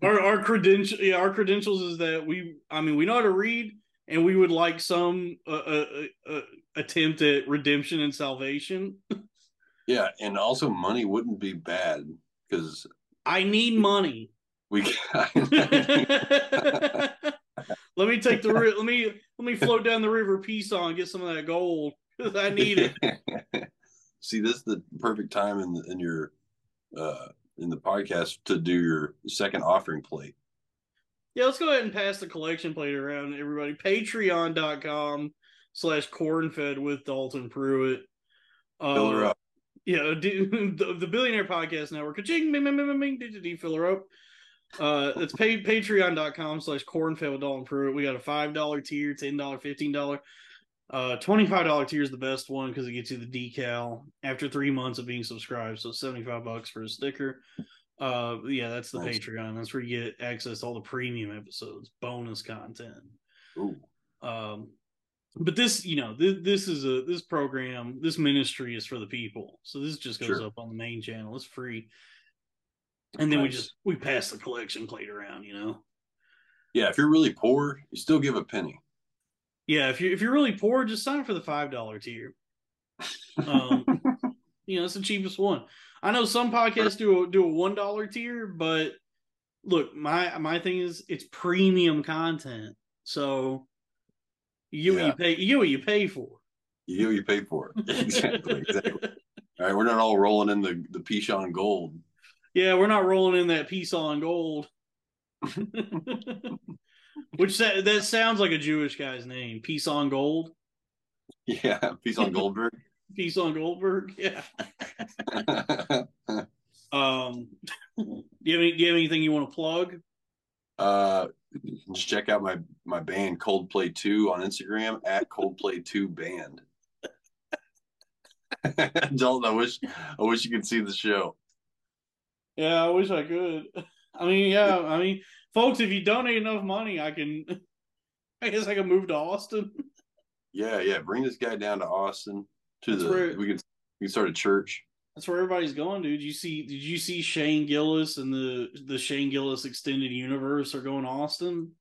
our our credential yeah, our credentials is that we I mean we know how to read and we would like some uh, uh, uh, attempt at redemption and salvation. Yeah, and also money wouldn't be bad because I need money. we. let me take the let me let me float down the river Peace and get some of that gold 'cause I need it. See, this is the perfect time in in your uh in the podcast to do your second offering plate. Yeah, let's go ahead and pass the collection plate around, everybody. Patreon.com slash cornfed with Dalton Pruitt. Uh, Fill her up. Yeah, do, the, the Billionaire Podcast Network. Ka-ching, bing, bing, bing, bing, bing, did you fill her up? Uh, it's pay, patreon.com slash cornfed with Dalton Pruitt. We got a $5 tier, $10, $15. Uh, $25 tier is the best one because it gets you the decal after three months of being subscribed. So 75 bucks for a sticker. Uh, yeah, that's the Nice. Patreon. That's where you get access to all the premium episodes, bonus content. Ooh, Um, but this, you know, this, this is a this program, this ministry is for the people. So this just goes Sure. up on the main channel. It's free, and then we just we pass the collection plate around. You know, yeah. If you're really poor, you still give a penny. yeah. If you if you're really poor, just sign up for the five dollar tier. Um, you know, it's the cheapest one. I know some podcasts do a do a one dollar tier, but look, my my thing is it's premium content, so you Yeah. you pay. You you pay for. You you pay for. exactly, exactly. All right, we're not all rolling in the the Pichon gold. Yeah, we're not rolling in that piece on gold. Which that, that sounds like a Jewish guy's name. Peace on gold. Yeah, Pichon Goldberg. Peace on Goldberg. Yeah. Um do you have any do you have anything you want to plug? Uh, just check out my my band Coldplay Two on Instagram at Coldplay Two Band. Dalton, I wish I wish you could see the show. Yeah, I wish I could. I mean, yeah, I mean, folks, if you donate enough money, I can I guess I can move to Austin. Yeah, yeah. Bring this guy down to Austin to That's the. right. We could we could start a church. That's where everybody's going, dude. You see did you see Shane Gillis and the the Shane Gillis extended universe are going to Austin?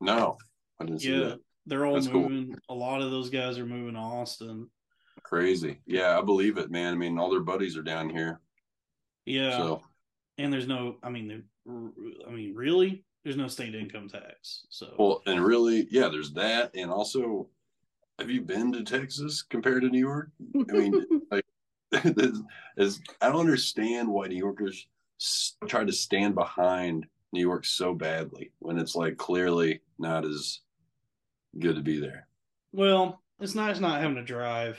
No, I didn't see Yeah, that. they're all That's cool. moving. A lot of those guys are moving to Austin. Crazy. Yeah, I believe it, man. I mean, all their buddies are down here. Yeah, So and there's no. I mean, I mean, really, there's no state income tax. So well, and really, yeah. There's that, and also, have you been to Texas compared to New York? I mean, like, is I don't understand why New Yorkers try to stand behind New York so badly when it's like clearly not as good to be there. well, it's nice not having to drive.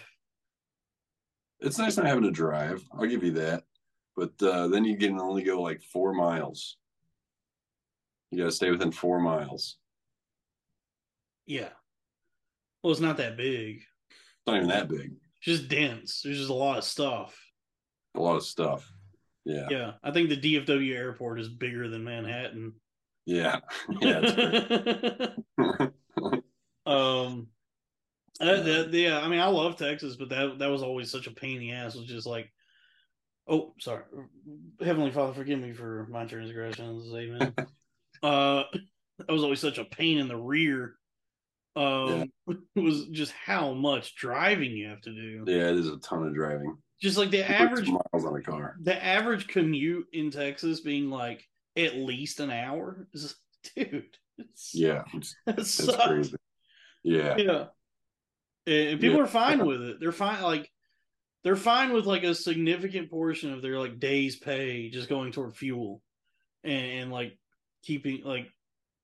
It's nice not having to drive. I'll give you that. But uh, then you can only go like four miles. You got to stay within four miles. Yeah. Well, it's not that big. It's not even that big. Just dense. There's just a lot of stuff. A lot of stuff. Yeah. Yeah, I think the DFW airport is bigger than Manhattan. Yeah. Yeah. um, uh, that, yeah, I mean, I love Texas, but that that was always such a pain in the ass. It was just like, oh, sorry, Heavenly Father, forgive me for my transgressions, Amen. uh, that was always such a pain in the rear. Um, it was just how much driving you have to do. yeah, it is a ton of driving. just like the average miles on a car. the average commute in Texas being like at least an hour is dude. Yeah, it's, that it's crazy. Yeah, Yeah. And, and people Yeah. are fine with it. They're fine like they're fine with like a significant portion of their like day's pay just going toward fuel and, and like keeping like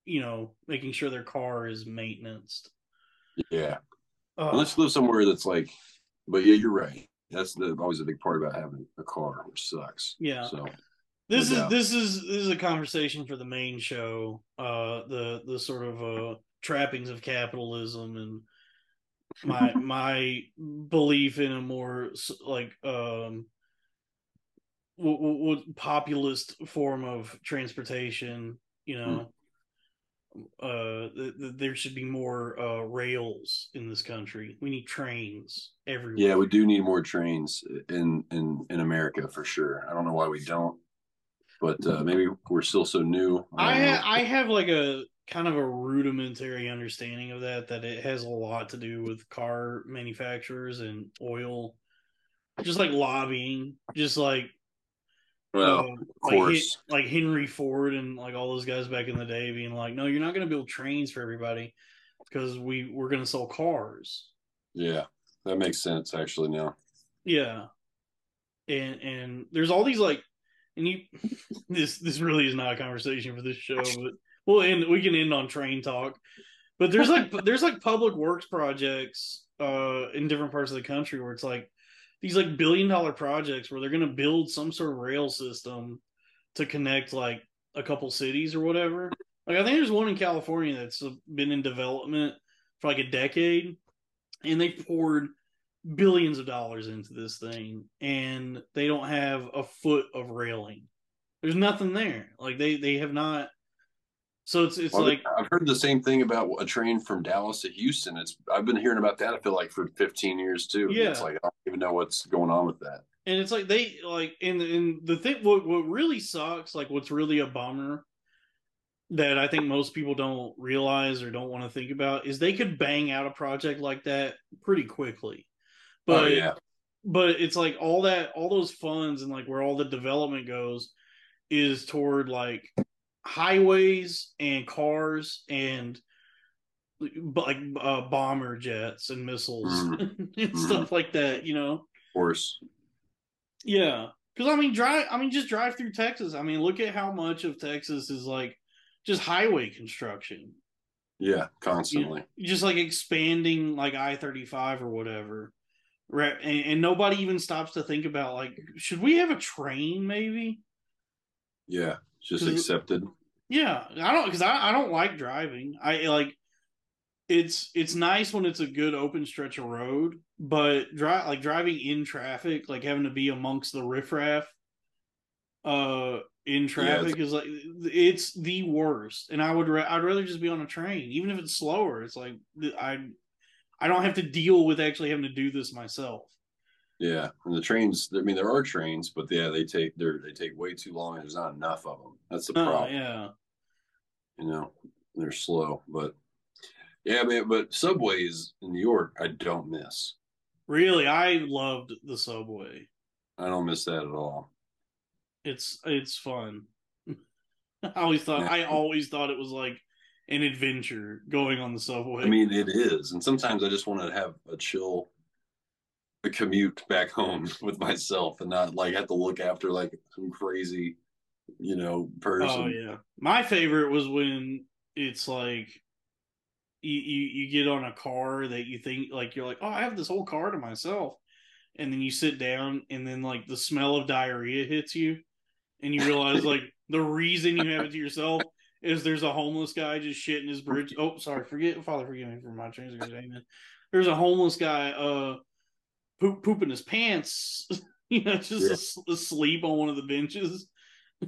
you know making sure their car is maintenanced. yeah. Uh, Unless you live somewhere that's like, but yeah, you're right. That's the, always a big part about having a car, which sucks. Yeah. So this is this is this is a conversation for the main show. Uh the the sort of uh trappings of capitalism and my my belief in a more like um populist form of transportation you know uh th- th- there should be more uh rails in this country we need trains everywhere yeah, we do need more trains in in in America for sure. I don't know why we don't, but uh, maybe we're still so new. I don't ha- I have like a kind of a rudimentary understanding of that that it has a lot to do with car manufacturers and oil, just like lobbying, just like well, of like, course. like Henry Ford and like all those guys back in the day being like, no, you're not going to build trains for everybody because we we're going to sell cars. Yeah, that makes sense actually now. Yeah. And and there's all these like and you this this really is not a conversation for this show, but we'll end we can end on train talk. But there's like there's like public works projects uh in different parts of the country where it's like these like billion dollar projects where they're gonna build some sort of rail system to connect like a couple cities or whatever. Like I think there's one in California that's been in development for like a decade, and they poured billions of dollars into this thing, and they don't have a foot of railing. There's nothing there. Like they they have not. So it's it's Well, like I've heard the same thing about a train from Dallas to Houston. It's I've been hearing about that. I feel like for 15 years too. Yeah. it's like I don't even know what's going on with that. and it's like they like and and the thing what what really sucks like what's really a bummer that I think most people don't realize or don't want to think about is they could bang out a project like that pretty quickly. Oh, but oh yeah, but it's like all that all those funds and like where all the development goes is toward like highways and cars and like uh, bomber jets and missiles Mhm. and stuff like that you know of course. yeah because i mean drive i mean just drive through texas i mean look at how much of texas is like just highway construction Yeah, you know, constantly. just like expanding like i-35 or whatever right and, and nobody even stops to think about like should we have a train maybe Yeah, it's just accepted. Yeah i don't because I, I don't like driving. I like it's it's nice when it's a good open stretch of road but drive like driving in traffic like having to be amongst the riffraff uh in traffic is like it's the worst. And i would ra- i'd rather just be on a train even if it's slower. It's like i i don't have to deal with actually having to do this myself Yeah, and the trains. I mean, there are trains, but yeah, they take they they take way too long. and There's not enough of them. That's the oh problem. yeah You know, they're slow. But yeah, man. But subways in New York, I don't miss. really i loved the subway I don't miss that at all. it's it's fun. I always thought Yeah. I always thought it was like an adventure going on the subway. I mean, it is, and sometimes I just want to have a chill, a commute back home with myself, and not like have to look after like some crazy, you know, person. oh yeah, my favorite was when it's like you, you you get on a car that you think like you're like oh I have this whole car to myself, and then you sit down and then like the smell of diarrhea hits you, and you realize like the reason you have it to yourself is there's a homeless guy just shitting his bridge. Oh, sorry, forget Father, forgive me for my transgression. There's a homeless guy uh poop pooping his pants, you know, just Yeah. asleep on one of the benches.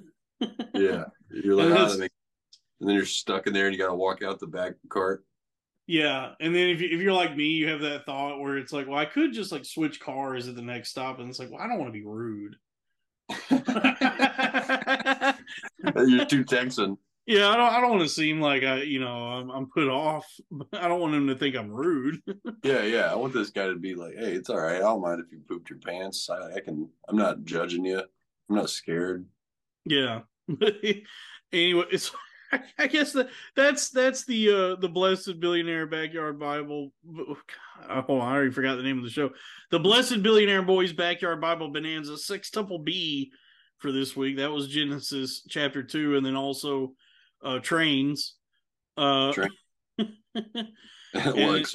Yeah, you're like, And "Ah, that's- that makes-" and then you're stuck in there, and you got to walk out the back cart. Yeah, and then if you, if you're like me, you have that thought where it's like, well, I could just like switch cars at the next stop, and it's like, well, I don't want to be rude. you're too Texan. Yeah, I don't. I don't want to seem like I, you know, I'm, I'm put off. I don't want him to think I'm rude. Yeah, yeah. I want this guy to be like, hey, it's all right. I don't mind if you pooped your pants. I, I can. I'm not judging you. I'm not scared. Yeah. anyway, it's. I guess that that's that's the uh the blessed billionaire backyard Bible. Oh, I already forgot the name of the show. The blessed billionaire boys backyard Bible bonanza six sextuple B for this week. That was Genesis chapter two, and then also uh trains. Uh, Train. And-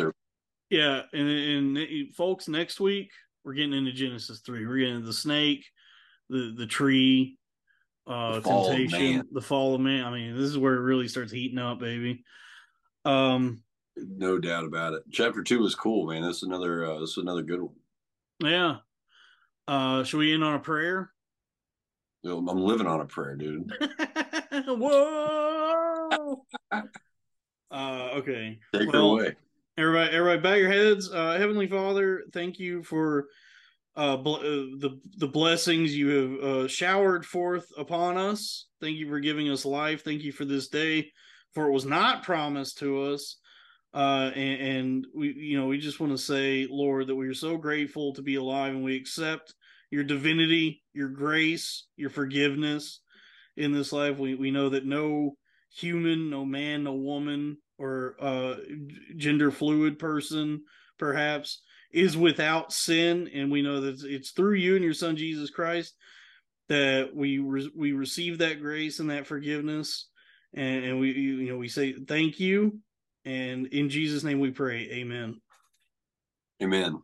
yeah, and and folks, next week we're getting into Genesis three. We're getting into the snake, the the tree, uh, The temptation, the fall of man. I mean, this is where it really starts heating up, baby. Um, No doubt about it. Chapter two was cool, man. That's another. Uh, this is another good one. yeah. Uh, should we end on a prayer? I'm living on a prayer, dude. Whoa. uh, okay. Take Well, it away. Everybody, everybody, bow your heads. Uh, Heavenly Father, thank you for uh, bl- uh, the the blessings you have uh, showered forth upon us. Thank you for giving us life. Thank you for this day, for it was not promised to us. Uh, and, and we, you know, we just want to say, Lord, that we are so grateful to be alive, and we accept your divinity, your grace, your forgiveness in this life. We we know that no human, no man, no woman, or uh, gender fluid person, perhaps, is without sin, and we know that it's through you and your Son Jesus Christ that we re- we receive that grace and that forgiveness, and, and we you know we say thank you, and in Jesus' name we pray, Amen. Amen.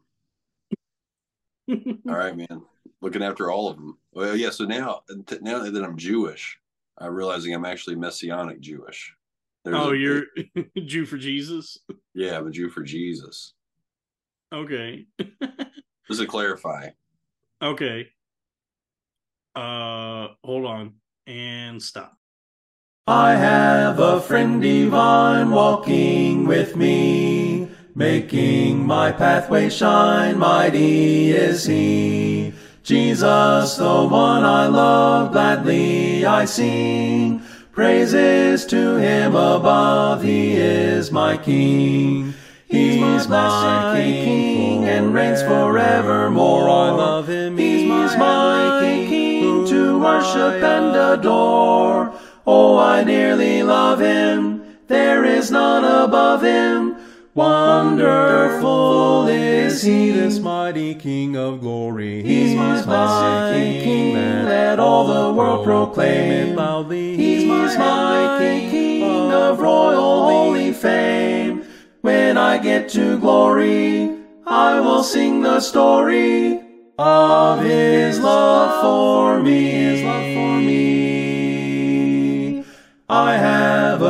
All right, man. Looking after all of them. Well, yeah. So now, now that I'm Jewish, I'm realizing I'm actually Messianic Jewish. There's oh, a- you're Jew for Jesus. yeah, I'm a Jew for Jesus. Okay. Just to clarify, Okay. Uh, hold on and stop. I have a friend divine walking with me, making my pathway shine. Mighty is he. Jesus, the one I love, gladly I sing. Praises to him above, he is my king. He's my king and reigns forevermore. I love him. He's my king to worship and adore. Oh, I dearly love him. There is none above him. Wonderful is he, this mighty King of glory. He's my king. Let all the world proclaim it loudly. He's my king of royal holy fame. When I get to glory, I will sing the story of his love for me. His love for me. I have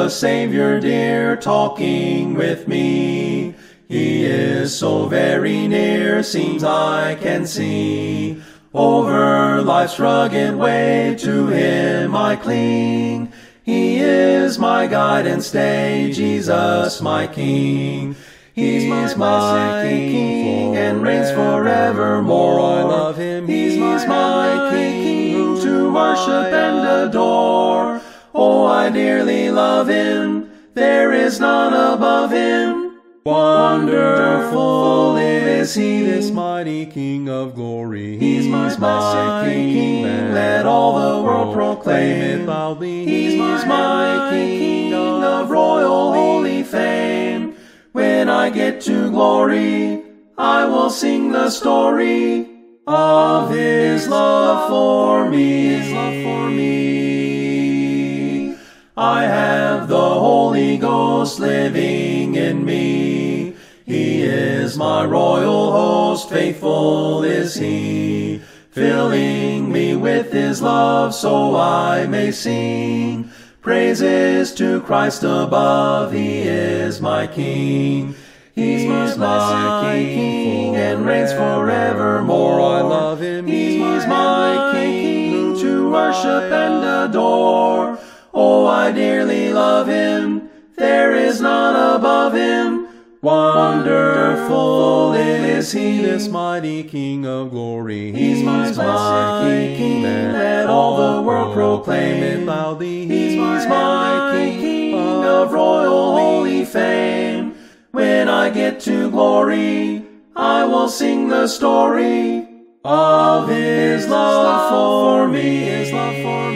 a Savior dear talking with me. He is so very near, seems I can see. Over life's rugged way to him I cling. He is my guide and stay, Jesus my King. He's my King and reigns forevermore. I love him. He's my King to worship and adore. Oh, I dearly love him. There is none above him. Wonderful is he, this mighty King of glory. He's my King. Let all the world proclaim it loudly. He's my King, King of royal holy fame. When I get to glory, I will sing the story of his love for me. His love for me. I have the Holy Ghost living in me. He is my royal host, faithful is he, filling me with his love so I may sing. Praises to Christ above, he is my king. He's my king and reigns forevermore. Oh, I love him. He's my king to worship and adore. Oh, I dearly love him. There is none above him. Wonderful is he, this mighty King of glory. He's my mighty King, let all the world proclaim it loudly. He's my King of royal holy fame. When I get to glory, I will sing the story of his love for me. His love for